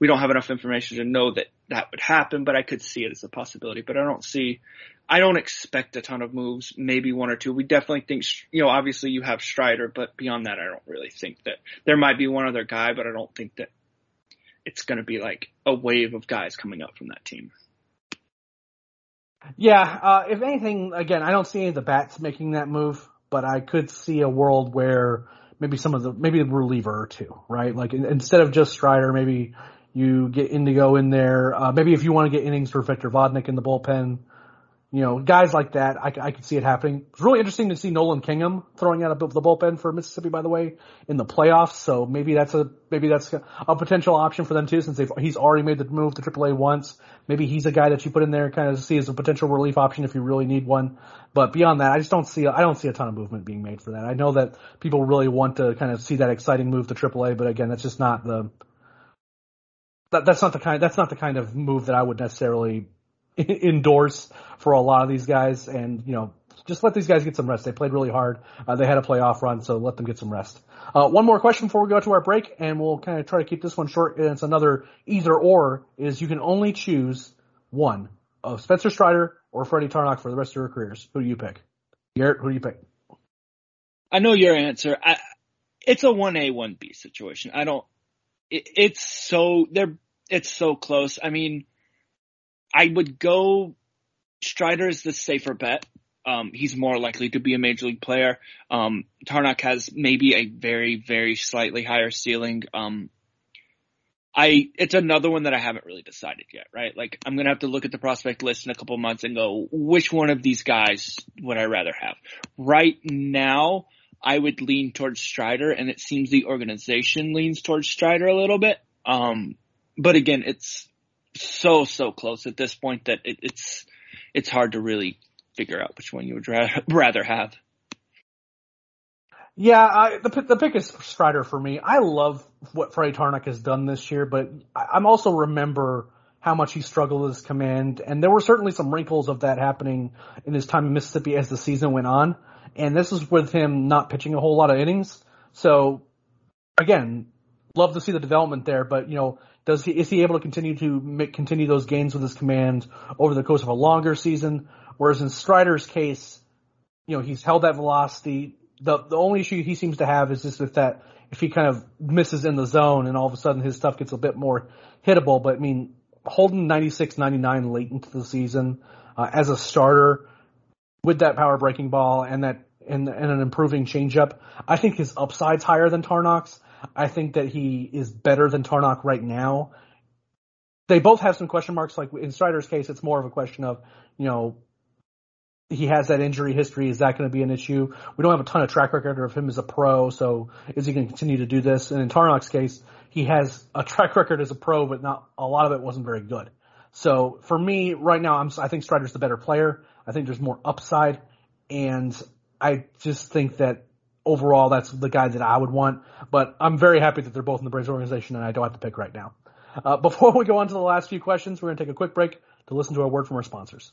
we don't have enough information to know that that would happen, but I could see it as a possibility, but I don't see, I don't expect a ton of moves, maybe one or two. We definitely think, you know, obviously you have Strider, but beyond that, I don't really think that there might be one other guy, but I don't think that it's going to be like a wave of guys coming up from that team. Yeah, uh, if anything, again, I don't see any of the bats making that move, but I could see a world where maybe some of the maybe a reliever or two, right? Like instead of just Strider, maybe you get Indigo in there. Uh, maybe if you want to get innings for Victor Vodnik in the bullpen, you know, guys like that, I, I could see it happening. It's really interesting to see Nolan Kingham throwing out of the bullpen for Mississippi, by the way, in the playoffs. So maybe that's a maybe that's a potential option for them too, since they've he's already made the move to AAA once. Maybe he's a guy that you put in there kind of see as a potential relief option if you really need one. But beyond that, I just don't see I don't see a ton of movement being made for that. I know that people really want to kind of see that exciting move to AAA, but again, that's just not the that, that's not the kind that's not the kind of move that I would necessarily endorse for a lot of these guys. And you know, just let these guys get some rest. They played really hard. Uh, they had a playoff run, so let them get some rest. Uh, one more question before we go to our break, and we'll kind of try to keep this one short. And it's another either or is you can only choose one of Spencer Strider or Freddie Tarnok for the rest of your careers. Who do you pick? Garrett, who do you pick? I know your answer. I, it's a one A one B situation. I don't. It, it's so they're it's so close. I mean, I would go Strider is the safer bet. Um, he's more likely to be a major league player. Um, has maybe a very, very slightly higher ceiling. Um, I, it's another one that I haven't really decided yet, right? Like, I'm gonna have to look at the prospect list in a couple months and go, which one of these guys would I rather have? Right now, I would lean towards Strider, and it seems the organization leans towards Strider a little bit. Um, but again, it's so so close at this point that it, it's it's hard to really figure out which one you would rather, rather have. Yeah, I, the the pick is Strider for me. I love what Freddie Tarnok has done this year, but I, I'm also remember how much he struggled with his command, and there were certainly some wrinkles of that happening in his time in Mississippi as the season went on. And this is with him not pitching a whole lot of innings. So again, love to see the development there, but you know, does he is he able to continue to make, continue those gains with his command over the course of a longer season? Whereas in Strider's case, you know, he's held that velocity. The the only issue he seems to have is just if that if he kind of misses in the zone and all of a sudden his stuff gets a bit more hittable. But I mean, holding 96, 99 late into the season uh, as a starter with that power breaking ball and that and, and an improving changeup, I think his upside's higher than Tarnok's. I think that he is better than Tarnok right now. They both have some question marks. Like in Strider's case, it's more of a question of, you know, he has that injury history. Is that going to be an issue? We don't have a ton of track record of him as a pro, so is he going to continue to do this? And in Tarnok's case, he has a track record as a pro, but not a lot of it wasn't very good. So for me, right now, I'm, I think Strider's the better player. I think there's more upside, and I just think that overall, that's the guy that I would want. But I'm very happy that they're both in the Braves organization, and I don't have to pick right now. Uh, before we go on to the last few questions, we're going to take a quick break to listen to a word from our sponsors.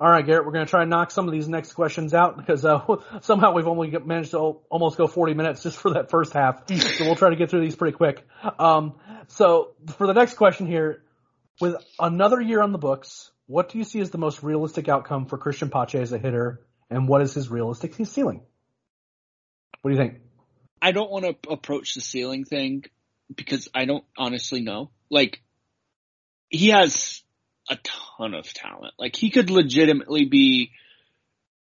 All right, Garrett, we're going to try and knock some of these next questions out because uh, somehow we've only managed to almost go 40 minutes just for that first half. so we'll try to get through these pretty quick. Um, so for the next question here, with another year on the books, what do you see as the most realistic outcome for Christian Pache as a hitter, and what is his realistic ceiling? What do you think? I don't want to approach the ceiling thing because I don't honestly know. Like, he has a ton of talent. Like he could legitimately be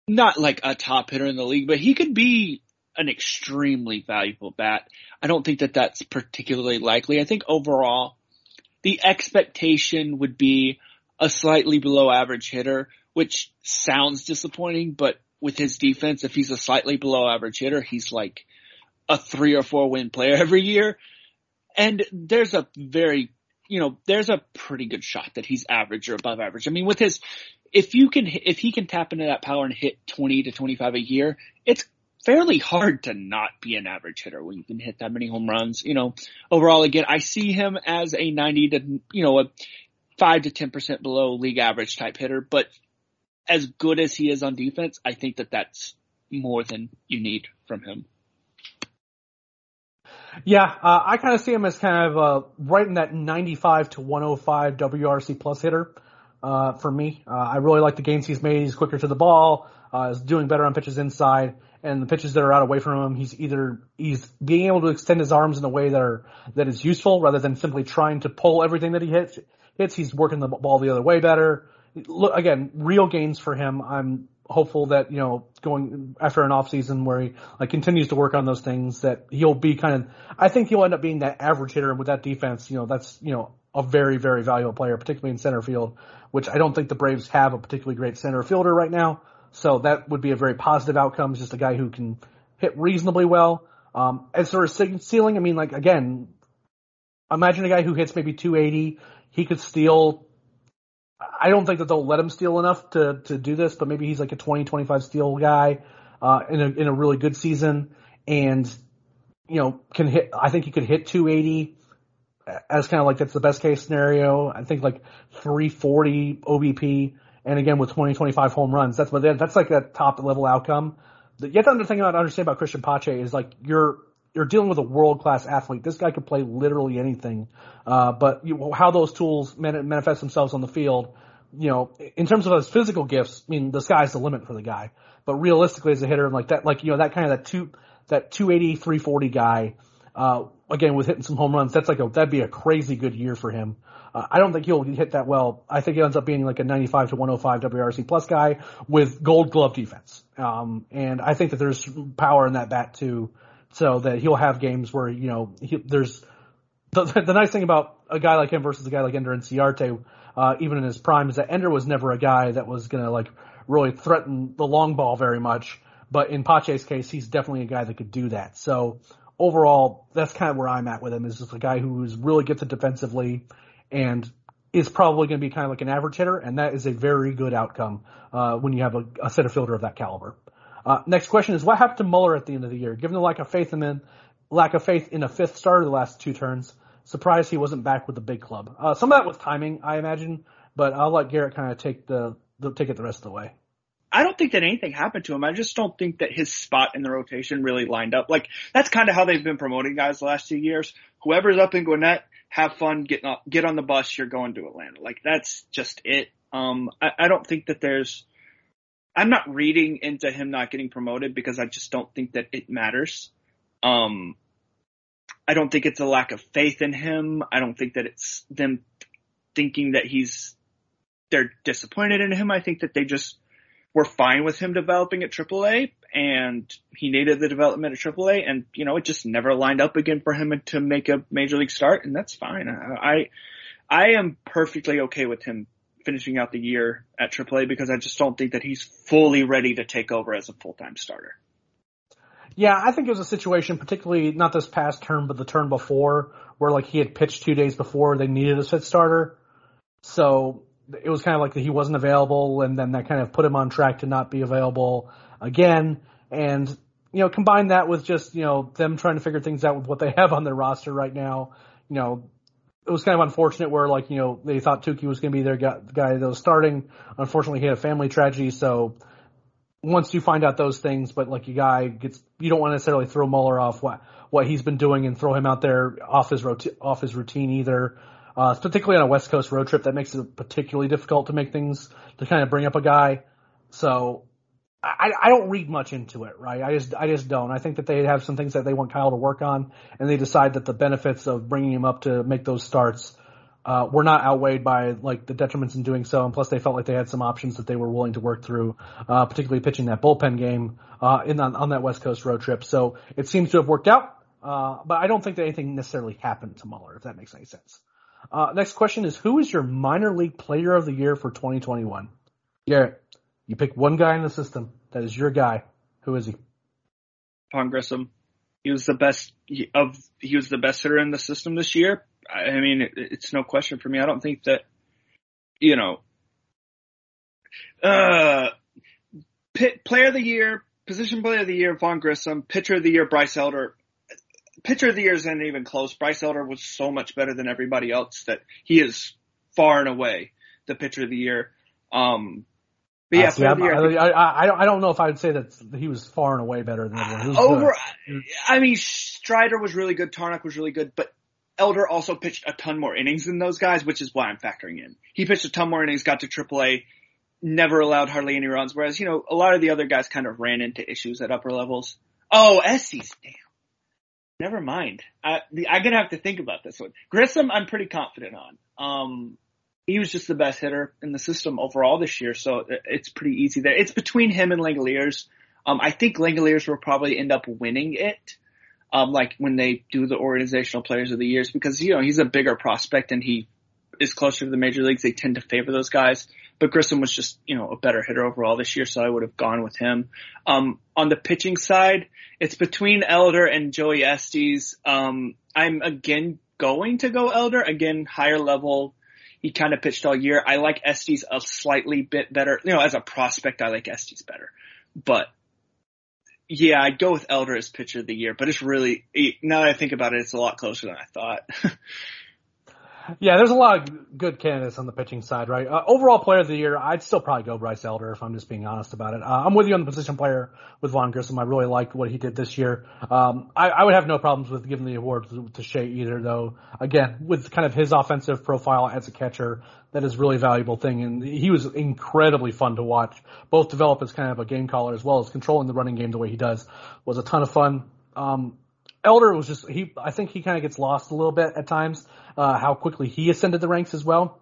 not like a top hitter in the league, but he could be an extremely valuable bat. I don't think that that's particularly likely. I think overall the expectation would be a slightly below average hitter, which sounds disappointing, but with his defense, if he's a slightly below average hitter, he's like a three or four win player every year. And there's a very you know, there's a pretty good shot that he's average or above average. I mean, with his, if you can, if he can tap into that power and hit 20 to 25 a year, it's fairly hard to not be an average hitter when you can hit that many home runs. You know, overall, again, I see him as a 90 to, you know, a 5 to 10% below league average type hitter, but as good as he is on defense, I think that that's more than you need from him. Yeah, uh, I kind of see him as kind of uh, right in that 95 to 105 WRC plus hitter uh, for me. Uh, I really like the gains he's made. He's quicker to the ball. Uh, is doing better on pitches inside, and the pitches that are out away from him, he's either he's being able to extend his arms in a way that are that is useful rather than simply trying to pull everything that he hits. Hits he's working the ball the other way better. Look again, real gains for him. I'm hopeful that you know going after an off season where he like continues to work on those things that he'll be kind of I think he'll end up being that average hitter with that defense. You know that's you know a very very valuable player, particularly in center field, which I don't think the Braves have a particularly great center fielder right now. So that would be a very positive outcome. Just a guy who can hit reasonably well. Um, as far as ceiling, I mean, like again, imagine a guy who hits maybe 280. He could steal I don't think that they'll let him steal enough to to do this, but maybe he's like a 20, 25 steal guy uh, in a in a really good season, and you know can hit. I think he could hit 280 as kind of like that's the best case scenario. I think like 340 OBP, and again with 20, 25 home runs. That's what that's like a top level outcome. The other thing I understand about Christian Pache is like you're you're dealing with a world class athlete. This guy could play literally anything. Uh, but you, how those tools manifest themselves on the field, you know, in terms of his physical gifts, I mean, the sky's the limit for the guy. But realistically, as a hitter, like that, like you know, that kind of that two, that 280, 340 guy, uh, again with hitting some home runs, that's like a that'd be a crazy good year for him. Uh, I don't think he'll hit that well. I think he ends up being like a 95 to 105 WRC plus guy with Gold Glove defense. Um, and I think that there's power in that bat too so that he'll have games where you know he, there's the, the nice thing about a guy like him versus a guy like Ender Inciarte, uh, even in his prime, is that Ender was never a guy that was gonna like really threaten the long ball very much. But in Pache's case, he's definitely a guy that could do that. So overall, that's kind of where I'm at with him. Is just a guy who is really gets it defensively and is probably going to be kind of like an average hitter, and that is a very good outcome uh, when you have a, a center fielder of that caliber. Uh, next question is what happened to Muller at the end of the year? Given the lack of faith in him, lack of faith in a fifth starter the last two turns, surprised he wasn't back with the big club. Uh, some of that was timing, I imagine, but I'll let Garrett kind of take the, the take it the rest of the way. I don't think that anything happened to him. I just don't think that his spot in the rotation really lined up. Like that's kind of how they've been promoting guys the last two years. Whoever's up in Gwinnett, have fun, get on, get on the bus. You're going to Atlanta. Like that's just it. Um, I, I don't think that there's. I'm not reading into him not getting promoted because I just don't think that it matters. Um, I don't think it's a lack of faith in him. I don't think that it's them thinking that he's they're disappointed in him. I think that they just were fine with him developing at AAA and he needed the development at AAA and, you know, it just never lined up again for him to make a major league start and that's fine. I, I am perfectly okay with him finishing out the year at AAA because I just don't think that he's fully ready to take over as a full-time starter. Yeah, I think it was a situation, particularly not this past term, but the term before, where like he had pitched two days before they needed a fifth starter. So it was kind of like that he wasn't available, and then that kind of put him on track to not be available again. And you know, combine that with just you know them trying to figure things out with what they have on their roster right now. You know, it was kind of unfortunate where like you know they thought Touki was going to be their guy that was starting. Unfortunately, he had a family tragedy, so once you find out those things, but like a guy gets, you don't want to necessarily throw Muller off what what he's been doing and throw him out there off his roti- off his routine either. Uh, particularly on a West Coast road trip, that makes it particularly difficult to make things to kind of bring up a guy. So I, I don't read much into it, right? I just I just don't. I think that they have some things that they want Kyle to work on, and they decide that the benefits of bringing him up to make those starts uh, were not outweighed by like the detriments in doing so. And plus, they felt like they had some options that they were willing to work through, uh, particularly pitching that bullpen game uh, in on, on that West Coast road trip. So it seems to have worked out. Uh, but I don't think that anything necessarily happened to Muller, if that makes any sense. Uh, next question is who is your minor league player of the year for 2021? Garrett, you pick one guy in the system that is your guy. Who is he? Vaughn Grissom. He was the best of. He was the best hitter in the system this year. I mean, it, it's no question for me. I don't think that, you know, uh, pit, player of the year, position player of the year, Vaughn Grissom, pitcher of the year, Bryce Elder pitcher of the year isn't even close. Bryce Elder was so much better than everybody else that he is far and away the pitcher of the year. Um, but yeah, uh, see, year, I, I, I, don't, I don't know if I would say that he was far and away better than everyone. Over, good. I mean, Strider was really good. Tarnok was really good, but Elder also pitched a ton more innings than those guys, which is why I'm factoring in. He pitched a ton more innings, got to AAA, never allowed hardly any runs, whereas, you know, a lot of the other guys kind of ran into issues at upper levels. Oh, Estes, damn. Never mind. I, I'm gonna have to think about this one. Grissom, I'm pretty confident on. Um, he was just the best hitter in the system overall this year, so it's pretty easy there. It's between him and Langeliers. Um, I think Langeliers will probably end up winning it, um, like when they do the organizational players of the years, because you know he's a bigger prospect and he is closer to the major leagues. They tend to favor those guys. But Grissom was just, you know, a better hitter overall this year, so I would have gone with him. Um, on the pitching side, it's between Elder and Joey Estes. Um, I'm again going to go Elder. Again, higher level. He kind of pitched all year. I like Estes a slightly bit better. You know, as a prospect, I like Estes better. But yeah, I'd go with Elder as pitcher of the year, but it's really, now that I think about it, it's a lot closer than I thought. Yeah, there's a lot of good candidates on the pitching side, right? Uh, overall player of the year, I'd still probably go Bryce Elder if I'm just being honest about it. Uh, I'm with you on the position player with Vaughn Grissom. I really liked what he did this year. Um, I, I, would have no problems with giving the award to, to Shea either, though. Again, with kind of his offensive profile as a catcher, that is really valuable thing, and he was incredibly fun to watch. Both develop as kind of a game caller as well as controlling the running game the way he does was a ton of fun. Um, Elder was just he. I think he kind of gets lost a little bit at times. Uh, how quickly he ascended the ranks as well.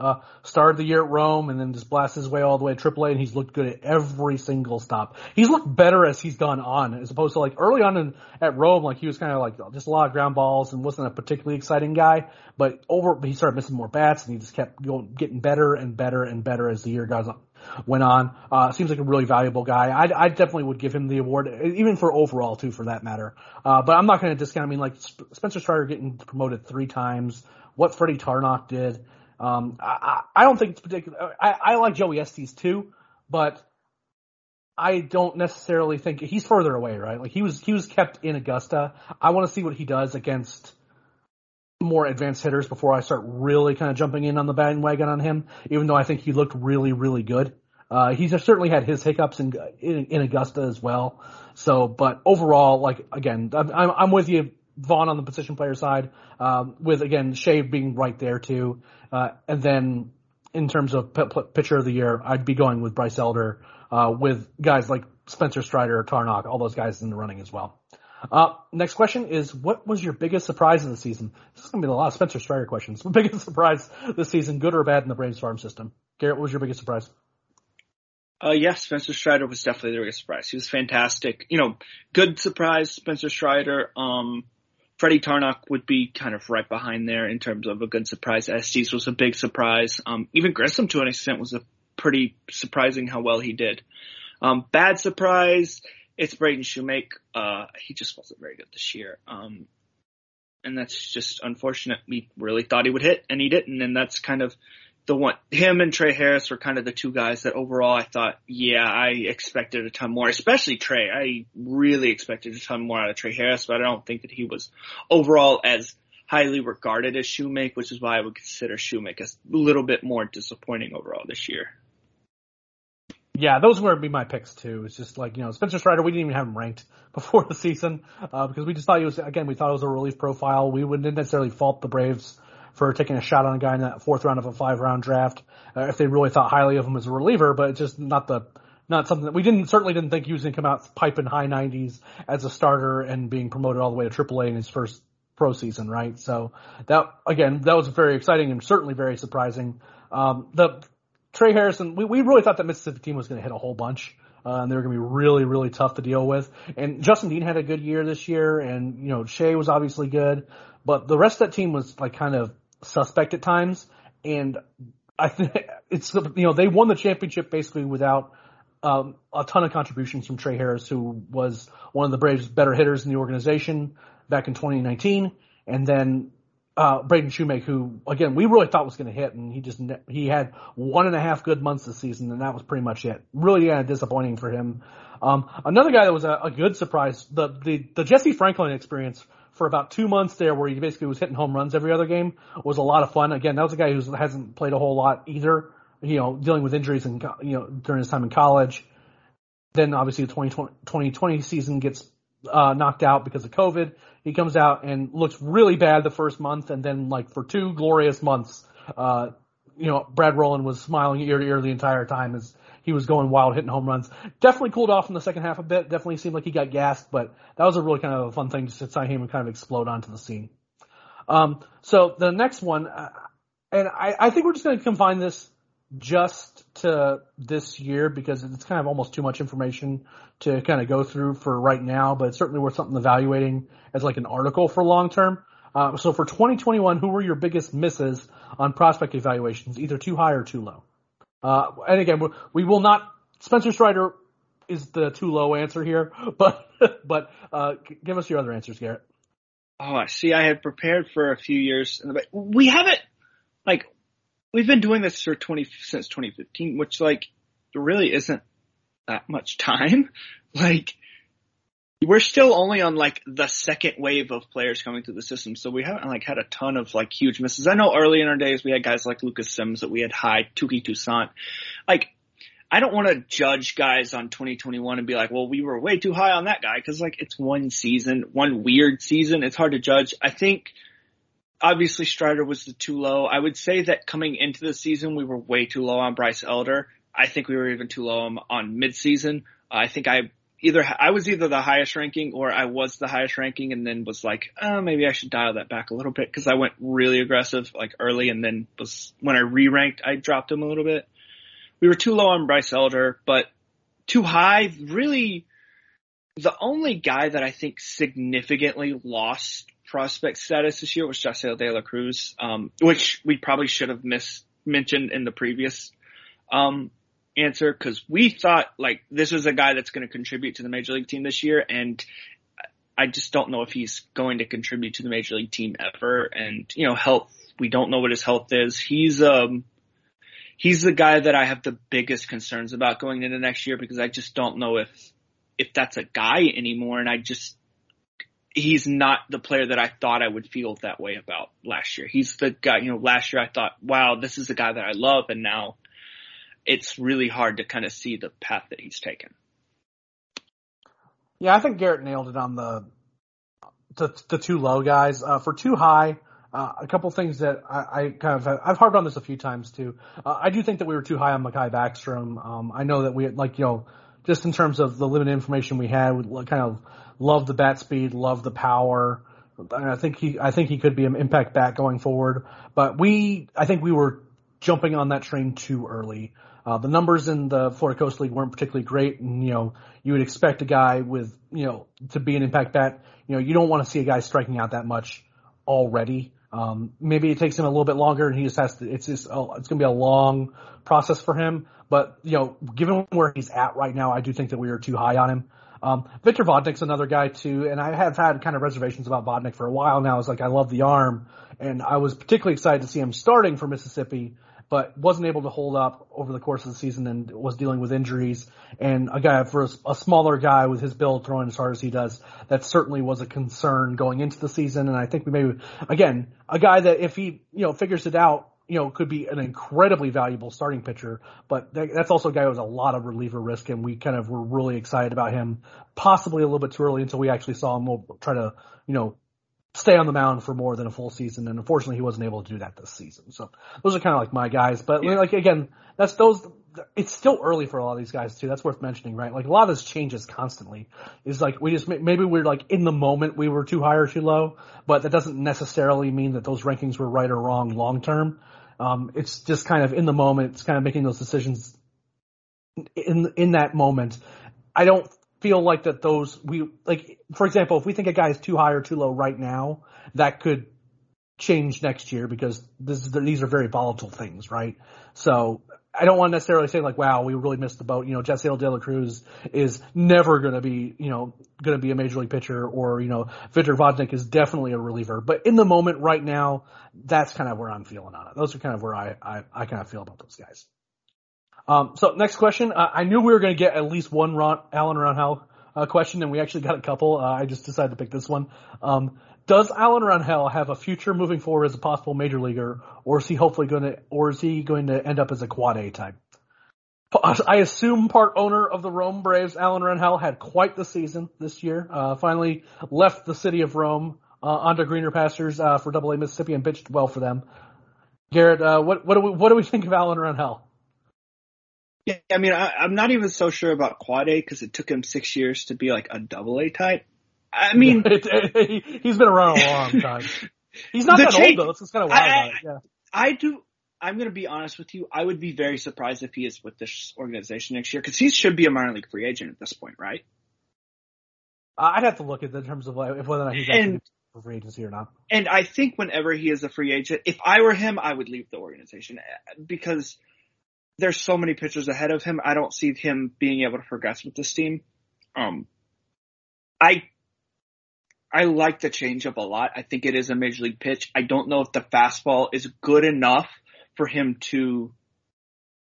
Uh, started the year at Rome and then just blasted his way all the way to AAA, and he's looked good at every single stop. He's looked better as he's gone on, as opposed to like early on in, at Rome, like he was kind of like just a lot of ground balls and wasn't a particularly exciting guy. But over, he started missing more bats, and he just kept going, getting better and better and better as the year goes on went on. Uh, seems like a really valuable guy. I, I definitely would give him the award, even for overall too, for that matter. Uh, but I'm not going to discount. I mean, like Spencer Strider getting promoted three times, what Freddie Tarnok did. Um, I, I don't think it's particular. I, I like Joey Estes too, but I don't necessarily think he's further away, right? Like he was he was kept in Augusta. I want to see what he does against more advanced hitters before I start really kind of jumping in on the bandwagon on him, even though I think he looked really, really good Uh, he's certainly had his hiccups in, in, in Augusta as well. So, but overall, like again, I'm, I'm with you, Vaughn, on the position player side. Um, with again Shea being right there too, uh, and then in terms of p- p- pitcher of the year, I'd be going with Bryce Elder. Uh, with guys like Spencer Strider, Tarnok, all those guys in the running as well. Uh, next question is, what was your biggest surprise of the season? This is going to be a lot of Spencer Strider questions. What biggest surprise this season, good or bad in the Braves farm system? Garrett, what was your biggest surprise? Uh, yeah, Spencer Strider was definitely the biggest surprise. He was fantastic. You know, good surprise, Spencer Strider. Um, Freddie Tarnok would be kind of right behind there in terms of a good surprise. Estes was a big surprise. Um, even Grissom to an extent was a pretty surprising how well he did. Um, bad surprise, it's Braden Shewmake. Uh, he just wasn't very good this year. Um, and that's just unfortunate. We really thought he would hit and he didn't. And that's kind of the one, him and Trey Harris were kind of the two guys that overall I thought, yeah, I expected a ton more, especially Trey. I really expected a ton more out of Trey Harris, but I don't think that he was overall as highly regarded as Shewmake, which is why I would consider Shewmake as a little bit more disappointing overall this year. Yeah, those were be my picks too. It's just like you know Spencer Strider. We didn't even have him ranked before the season uh, because we just thought he was again. We thought it was a relief profile. We wouldn't necessarily fault the Braves for taking a shot on a guy in that fourth round of a five round draft uh, if they really thought highly of him as a reliever. But it's just not the not something that we didn't certainly didn't think he was going to come out piping high 90s as a starter and being promoted all the way to AAA in his first pro season, right? So that again, that was very exciting and certainly very surprising. Um, the Trey Harrison, we, we really thought that Mississippi team was going to hit a whole bunch. Uh, and they were going to be really, really tough to deal with. And Justin Dean had a good year this year, and you know Shea was obviously good, but the rest of that team was like kind of suspect at times. And I think it's you know they won the championship basically without um, a ton of contributions from Trey Harris, who was one of the Braves' better hitters in the organization back in 2019, and then uh, Braden Shewmake, who again we really thought was going to hit, and he just he had one and a half good months this season, and that was pretty much it. Really kind of disappointing for him. Um, another guy that was a, a good surprise, the, the the Jesse Franklin experience for about two months there, where he basically was hitting home runs every other game, was a lot of fun. Again, that was a guy who hasn't played a whole lot either. You know, dealing with injuries and you know during his time in college. Then obviously the 2020, 2020 season gets uh, knocked out because of COVID. He comes out and looks really bad the first month, and then like for two glorious months, uh, you know, Brad Rowland was smiling ear to ear the entire time as he was going wild, hitting home runs. Definitely cooled off in the second half a bit. Definitely seemed like he got gassed, but that was a really kind of a fun thing to see him kind of explode onto the scene. Um, so the next one, uh, and I, I think we're just going to confine this just to this year because it's kind of almost too much information to kind of go through for right now, but it's certainly worth something evaluating as like an article for long term. Uh, so for 2021, who were your biggest misses on prospect evaluations, either too high or too low? Uh, and again, we will not, Spencer Strider is the too low answer here, but, but, uh, give us your other answers, Garrett. Oh, I see. I had prepared for a few years. but We haven't, like, we've been doing this for 20 since 2015, which like there really isn't that much time. Like we're still only on like the second wave of players coming through the system, so we haven't like had a ton of like huge misses. I know early in our days we had guys like Lucas Sims that we had high, Touki Toussaint. Like I don't want to judge guys on 2021 and be like, well, we were way too high on that guy because like it's one season, one weird season. It's hard to judge. I think obviously Strider was the too low. I would say that coming into the season, we were way too low on Bryce Elder. I think we were even too low on, on midseason. I think I either I was either the highest ranking or I was the highest ranking, and then was like, oh, maybe I should dial that back a little bit because I went really aggressive like early, and then was when I re-ranked, I dropped him a little bit. We were too low on Bryce Elder, but too high. Really, the only guy that I think significantly lost prospect status this year was Jasseel De La Cruz, um, which we probably should have missed mentioned in the previous um, answer because we thought like this is a guy that's going to contribute to the major league team this year, and I just don't know if he's going to contribute to the major league team ever. And you know, health we don't know what his health is. He's um he's the guy that I have the biggest concerns about going into next year because I just don't know if if that's a guy anymore, and I just he's not the player that I thought I would feel that way about last year. He's the guy, you know, last year I thought, wow, this is the guy that I love. And now it's really hard to kind of see the path that he's taken. Yeah, I think Garrett nailed it on the the, the too low guys. Uh, for too high, uh, a couple things that I, I, kind of I've harped on this a few times too. Uh, I do think that we were too high on Mahki Backstrom. Um, I know that we had like you know just in terms of the limited information we had, we kind of love the bat speed, love the power. I think he I think he could be an impact bat going forward. But we I think we were jumping on that train too early. Uh, the numbers in the Florida Coast League weren't particularly great, and you know you would expect a guy with you know to be an impact bat. You know you don't want to see a guy striking out that much already. Um, maybe it takes him a little bit longer, and he just has to. It's just oh, it's going to be a long process for him. But you know, given where he's at right now, I do think that we are too high on him. Um, Victor Vodnik's another guy too, and I have had kind of reservations about Vodnik for a while now. It's like I love the arm, and I was particularly excited to see him starting for Mississippi but wasn't able to hold up over the course of the season and was dealing with injuries. And a guy for a, a, smaller guy with his build throwing as hard as he does, that certainly was a concern going into the season. And I think we maybe again a guy that if he you know figures it out. You know, could be an incredibly valuable starting pitcher, but that's also a guy who has a lot of reliever risk, and we kind of were really excited about him. Possibly a little bit too early until we actually saw him. We'll try to, you know, stay on the mound for more than a full season, and unfortunately, he wasn't able to do that this season. So those are kind of like my guys. But yeah. like again, that's those. It's still early for a lot of these guys too. That's worth mentioning, right? Like a lot of this changes constantly. Is like we just maybe we're like in the moment we were too high or too low, but that doesn't necessarily mean that those rankings were right or wrong long term. Um, it's just kind of in the moment. It's kind of making those decisions in in that moment. I don't feel like that those we like for example if we think a guy is too high or too low right now that could change next year because this is, these are very volatile things right so I don't want to necessarily say like wow we really missed the boat you know Jasseel De La Cruz is never going to be you know going to be a major league pitcher or you know Victor Vodnik is definitely a reliever but in the moment right now that's kind of where I'm feeling on it those are kind of where I I, I kind of feel about those guys. Um, so next question. Uh, I knew we were going to get at least one Ron, Alan Rangel uh, question, and we actually got a couple. Uh, I just decided to pick this one. Um, does Alan Rangel have a future moving forward as a possible major leaguer, or is he hopefully going to, or is he going to end up as a quad A type? I assume part owner of the Rome Braves, Alan Rangel, had quite the season this year. Uh, finally left the city of Rome uh, onto greener pastures uh, for Double A Mississippi and pitched well for them. Garrett, uh, what what do we what do we think of Alan Rangel? Yeah, I mean, I, am not even so sure about quad A because it took him six years to be like a double A type. I mean, it, it, he's been around a long time. He's not that change, old though. It's kind of wild. I, yeah. I do. I'm going to be honest with you. I would be very surprised if he is with this organization next year because he should be a minor league free agent at this point, right? I'd have to look at in terms of like, whether or not he's actually for free agency or not. And I think whenever he is a free agent, if I were him, I would leave the organization because there's so many pitchers ahead of him. I don't see him being able to progress with this team. Um, I I like the changeup a lot. I think it is a major league pitch. I don't know if the fastball is good enough for him to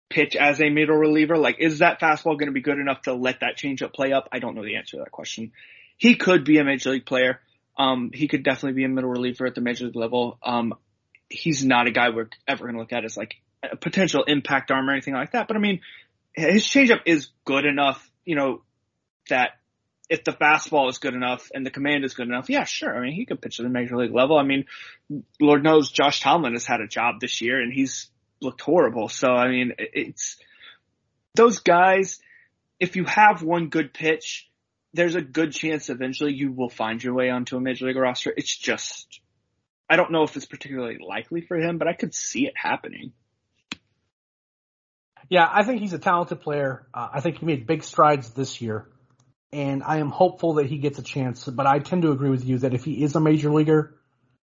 pitch as a middle reliever. Like, is that fastball going to be good enough to let that changeup play up? I don't know the answer to that question. He could be a major league player. Um, he could definitely be a middle reliever at the major league level. Um, he's not a guy we're ever going to look at as like a potential impact arm or anything like that. But I mean, his changeup is good enough, you know, that if the fastball is good enough and the command is good enough, yeah, sure. I mean, he could pitch at the major league level. I mean, Lord knows Josh Tomlin has had a job this year and he's looked horrible. So, I mean, it's those guys, if you have one good pitch, there's a good chance eventually you will find your way onto a major league roster. It's just, I don't know if it's particularly likely for him, but I could see it happening. Yeah, I think he's a talented player. Uh, I think he made big strides this year, and I am hopeful that he gets a chance. But I tend to agree with you that if he is a major leaguer,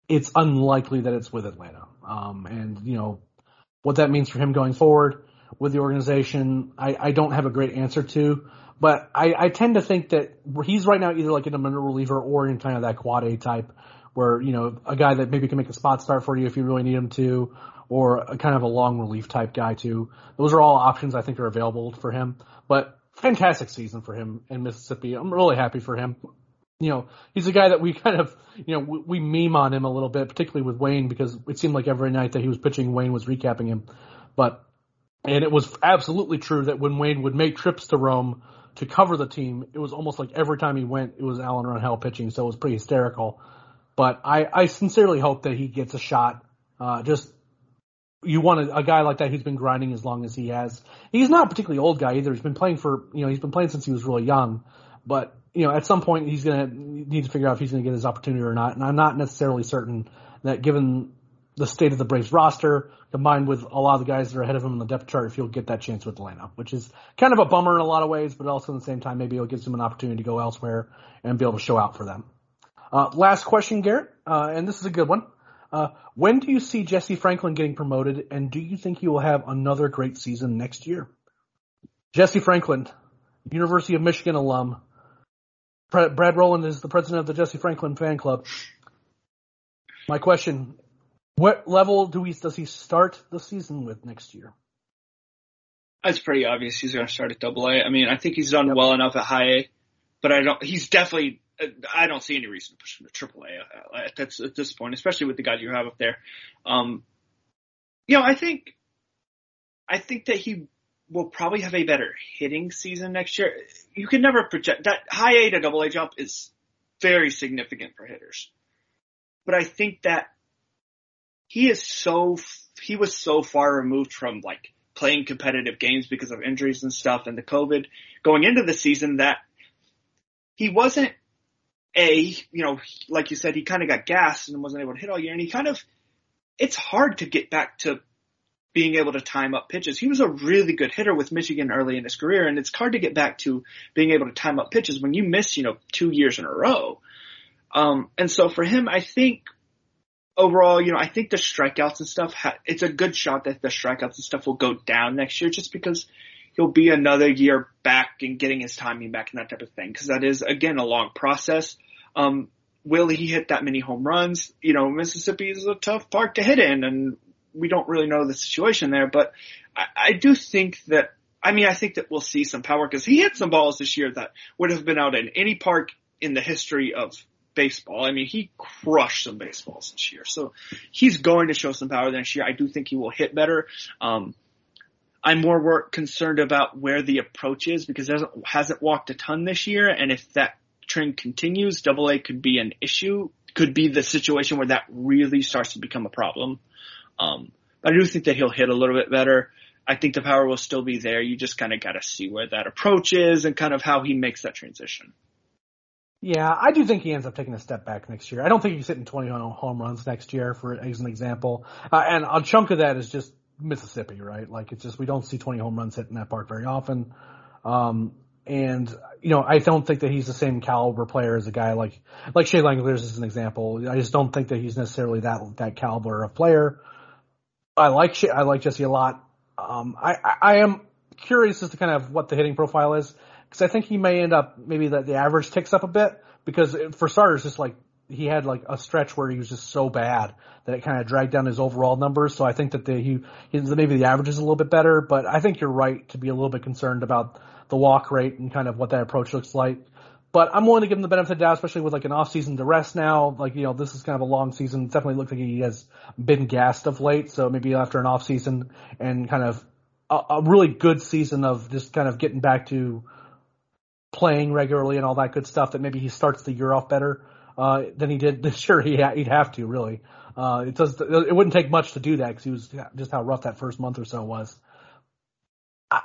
it's unlikely that it's with Atlanta. Um, and you know what that means for him going forward with the organization, I, I don't have a great answer to. But I, I tend to think that he's right now either like in a middle reliever or in kind of that quad A type, where you know a guy that maybe can make a spot start for you if you really need him to, or a kind of a long relief type guy too. Those are all options I think are available for him. But fantastic season for him in Mississippi. I'm really happy for him. You know, he's a guy that we kind of, you know, we, we meme on him a little bit, particularly with Wayne, because it seemed like every night that he was pitching, Wayne was recapping him. But And it was absolutely true that when Wayne would make trips to Rome to cover the team, it was almost like every time he went, it was Alan Rangel pitching, so it was pretty hysterical. But I, I sincerely hope that he gets a shot. Uh, just you want a, a, guy like that who's been grinding as long as he has. He's not a particularly old guy either. He's been playing for you know he's been playing since he was really young. But you know at some point he's gonna need to figure out if he's gonna get his opportunity or not. And I'm not necessarily certain that given the state of the Braves roster combined with a lot of the guys that are ahead of him in the depth chart, if he'll get that chance with Atlanta, which is kind of a bummer in a lot of ways, but also at the same time maybe it'll give him an opportunity to go elsewhere and be able to show out for them. Uh, last question, Garrett, uh, and this is a good one. Uh, when do you see Jesse Franklin getting promoted, and do you think he will have another great season next year? Jesse Franklin, University of Michigan alum. Brad Rowland is the president of the Jesse Franklin fan club. My question: What level do we does he start the season with next year? It's pretty obvious he's going to start at Double A. I mean, I think he's done yep. well enough at High A, but I don't. He's definitely I don't see any reason to push him to Triple A at, at, at this point, especially with the guy you have up there. Um, you know, I think, I think that he will probably have a better hitting season next year. You can never project that high A to double A jump is very significant for hitters. But I think that he is so, he was so far removed from like playing competitive games because of injuries and stuff and the COVID going into the season that he wasn't a, you know, like you said, he kind of got gassed and wasn't able to hit all year. And he kind of, it's hard to get back to being able to time up pitches. He was a really good hitter with Michigan early in his career, and it's hard to get back to being able to time up pitches when you miss, you know, two years in a row. Um, and so for him, I think overall, you know, I think the strikeouts and stuff, ha- it's a good shot that the strikeouts and stuff will go down next year just because he'll be another year back and getting his timing back and that type of thing. Cause that is, again, a long process. Um, will he hit that many home runs? You know, Mississippi is a tough park to hit in and we don't really know the situation there, but I, I do think that, I mean, I think that we'll see some power because he hit some balls this year that would have been out in any park in the history of baseball. I mean, he crushed some baseballs this year. So he's going to show some power this year. I do think he will hit better. Um, I'm more concerned about where the approach is because he hasn't walked a ton this year. And if that trend continues, double A could be an issue, could be the situation where that really starts to become a problem. Um, but I do think that he'll hit a little bit better. I think the power will still be there. You just kind of got to see where that approach is and kind of how he makes that transition. Yeah, I do think he ends up taking a step back next year. I don't think he's hitting 20 home runs next year, for as an example. Uh, and a chunk of that is just Mississippi, right? Like it's just we don't see 20 home runs hit in that park very often. Um, and you know, I don't think that he's the same caliber player as a guy like like Shea Langeliers is an example. I just don't think that he's necessarily that that caliber of player. I like Shea, I like Jesse a lot. Um, I, I, am curious as to kind of what the hitting profile is because I think he may end up maybe that the average ticks up a bit because for starters, just like he had like a stretch where he was just so bad that it kind of dragged down his overall numbers. So I think that the, he, maybe the average is a little bit better, but I think you're right to be a little bit concerned about the walk rate and kind of what that approach looks like. But I'm willing to give him the benefit of the doubt, especially with like an off season to rest now. Like, you know, this is kind of a long season. It definitely looks like he has been gassed of late. So maybe after an off season and kind of a, a really good season of just kind of getting back to playing regularly and all that good stuff that maybe he starts the year off better uh, than he did this year. He he'd have to really. Uh, it does. It wouldn't take much to do that because he was just how rough that first month or so was.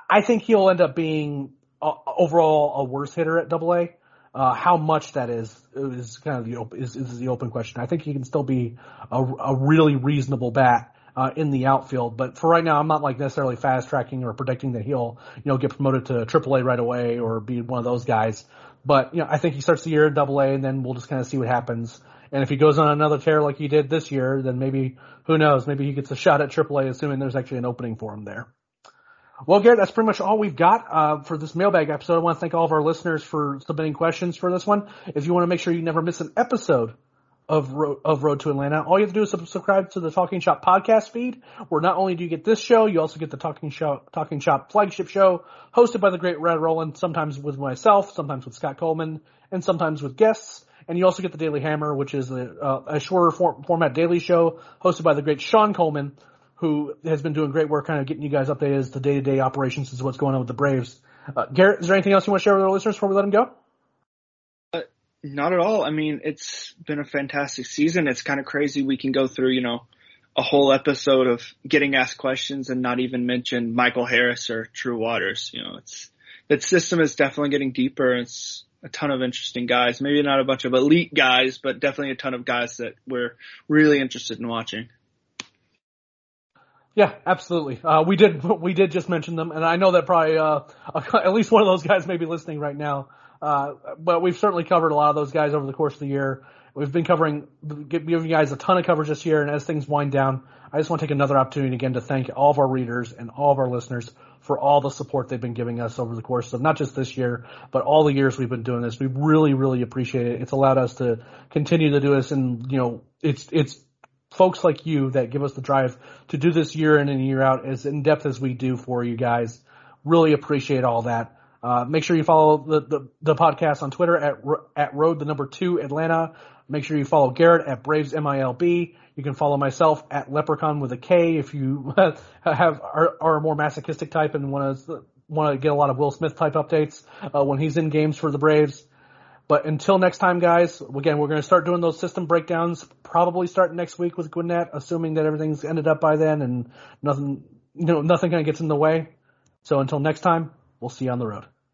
I, think he'll end up being uh, overall a worse hitter at Double A. Uh, how much that is is kind of the open, is, is the open question. I think he can still be a, a really reasonable bat uh, in the outfield, but for right now, I'm not like necessarily fast tracking or predicting that he'll you know get promoted to AAA right away or be one of those guys. But you know, I think he starts the year at Double A, and then we'll just kind of see what happens. And if he goes on another tear like he did this year, then maybe who knows? Maybe he gets a shot at AAA, assuming there's actually an opening for him there. Well, Garrett, that's pretty much all we've got uh, for this mailbag episode. I want to thank all of our listeners for submitting questions for this one. If you want to make sure you never miss an episode of Road, of Road to Atlanta. All you have to do is subscribe to the Talking Chop podcast feed, where not only do you get this show, you also get the Talking Shop Talking Chop flagship show, hosted by the great Brad Rowland, sometimes with myself, sometimes with Scott Coleman, and sometimes with guests. And you also get the Daily Hammer, which is a, uh, a shorter form, format daily show hosted by the great Sean Coleman, who has been doing great work, kind of getting you guys updated as the day to day operations is what's going on with the Braves. Uh, Garrett, is there anything else you want to share with our listeners before we let them go? Uh, not at all. I mean, it's been a fantastic season. It's kind of crazy. We can go through, you know, a whole episode of getting asked questions and not even mention Michael Harris or Drew Waters. You know, it's that system is definitely getting deeper. It's a ton of interesting guys. Maybe not a bunch of elite guys, but definitely a ton of guys that we're really interested in watching. Yeah, absolutely. Uh, we did we did just mention them, and I know that probably uh, at least one of those guys may be listening right now. Uh, but we've certainly covered a lot of those guys over the course of the year. We've been covering, giving you guys a ton of coverage this year, and as things wind down, I just want to take another opportunity again to thank all of our readers and all of our listeners for all the support they've been giving us over the course of not just this year, but all the years we've been doing this. We really, really appreciate it. It's allowed us to continue to do this, and you know, it's it's folks like you that give us the drive to do this year in and year out as in depth as we do for you guys. Really appreciate all that. Uh, make sure you follow the, the, the, podcast on Twitter at, at road the number two Atlanta. Make sure you follow Garrett at Braves MILB. You can follow myself at Leprechaun with a K if you have are, are a more masochistic type and want to want to get a lot of Will Smith type updates uh, when he's in games for the Braves. But until next time, guys, again, we're going to start doing those system breakdowns probably starting next week with Gwinnett, assuming that everything's ended up by then and nothing, you know, nothing kind of gets in the way. So until next time, we'll see you on the road.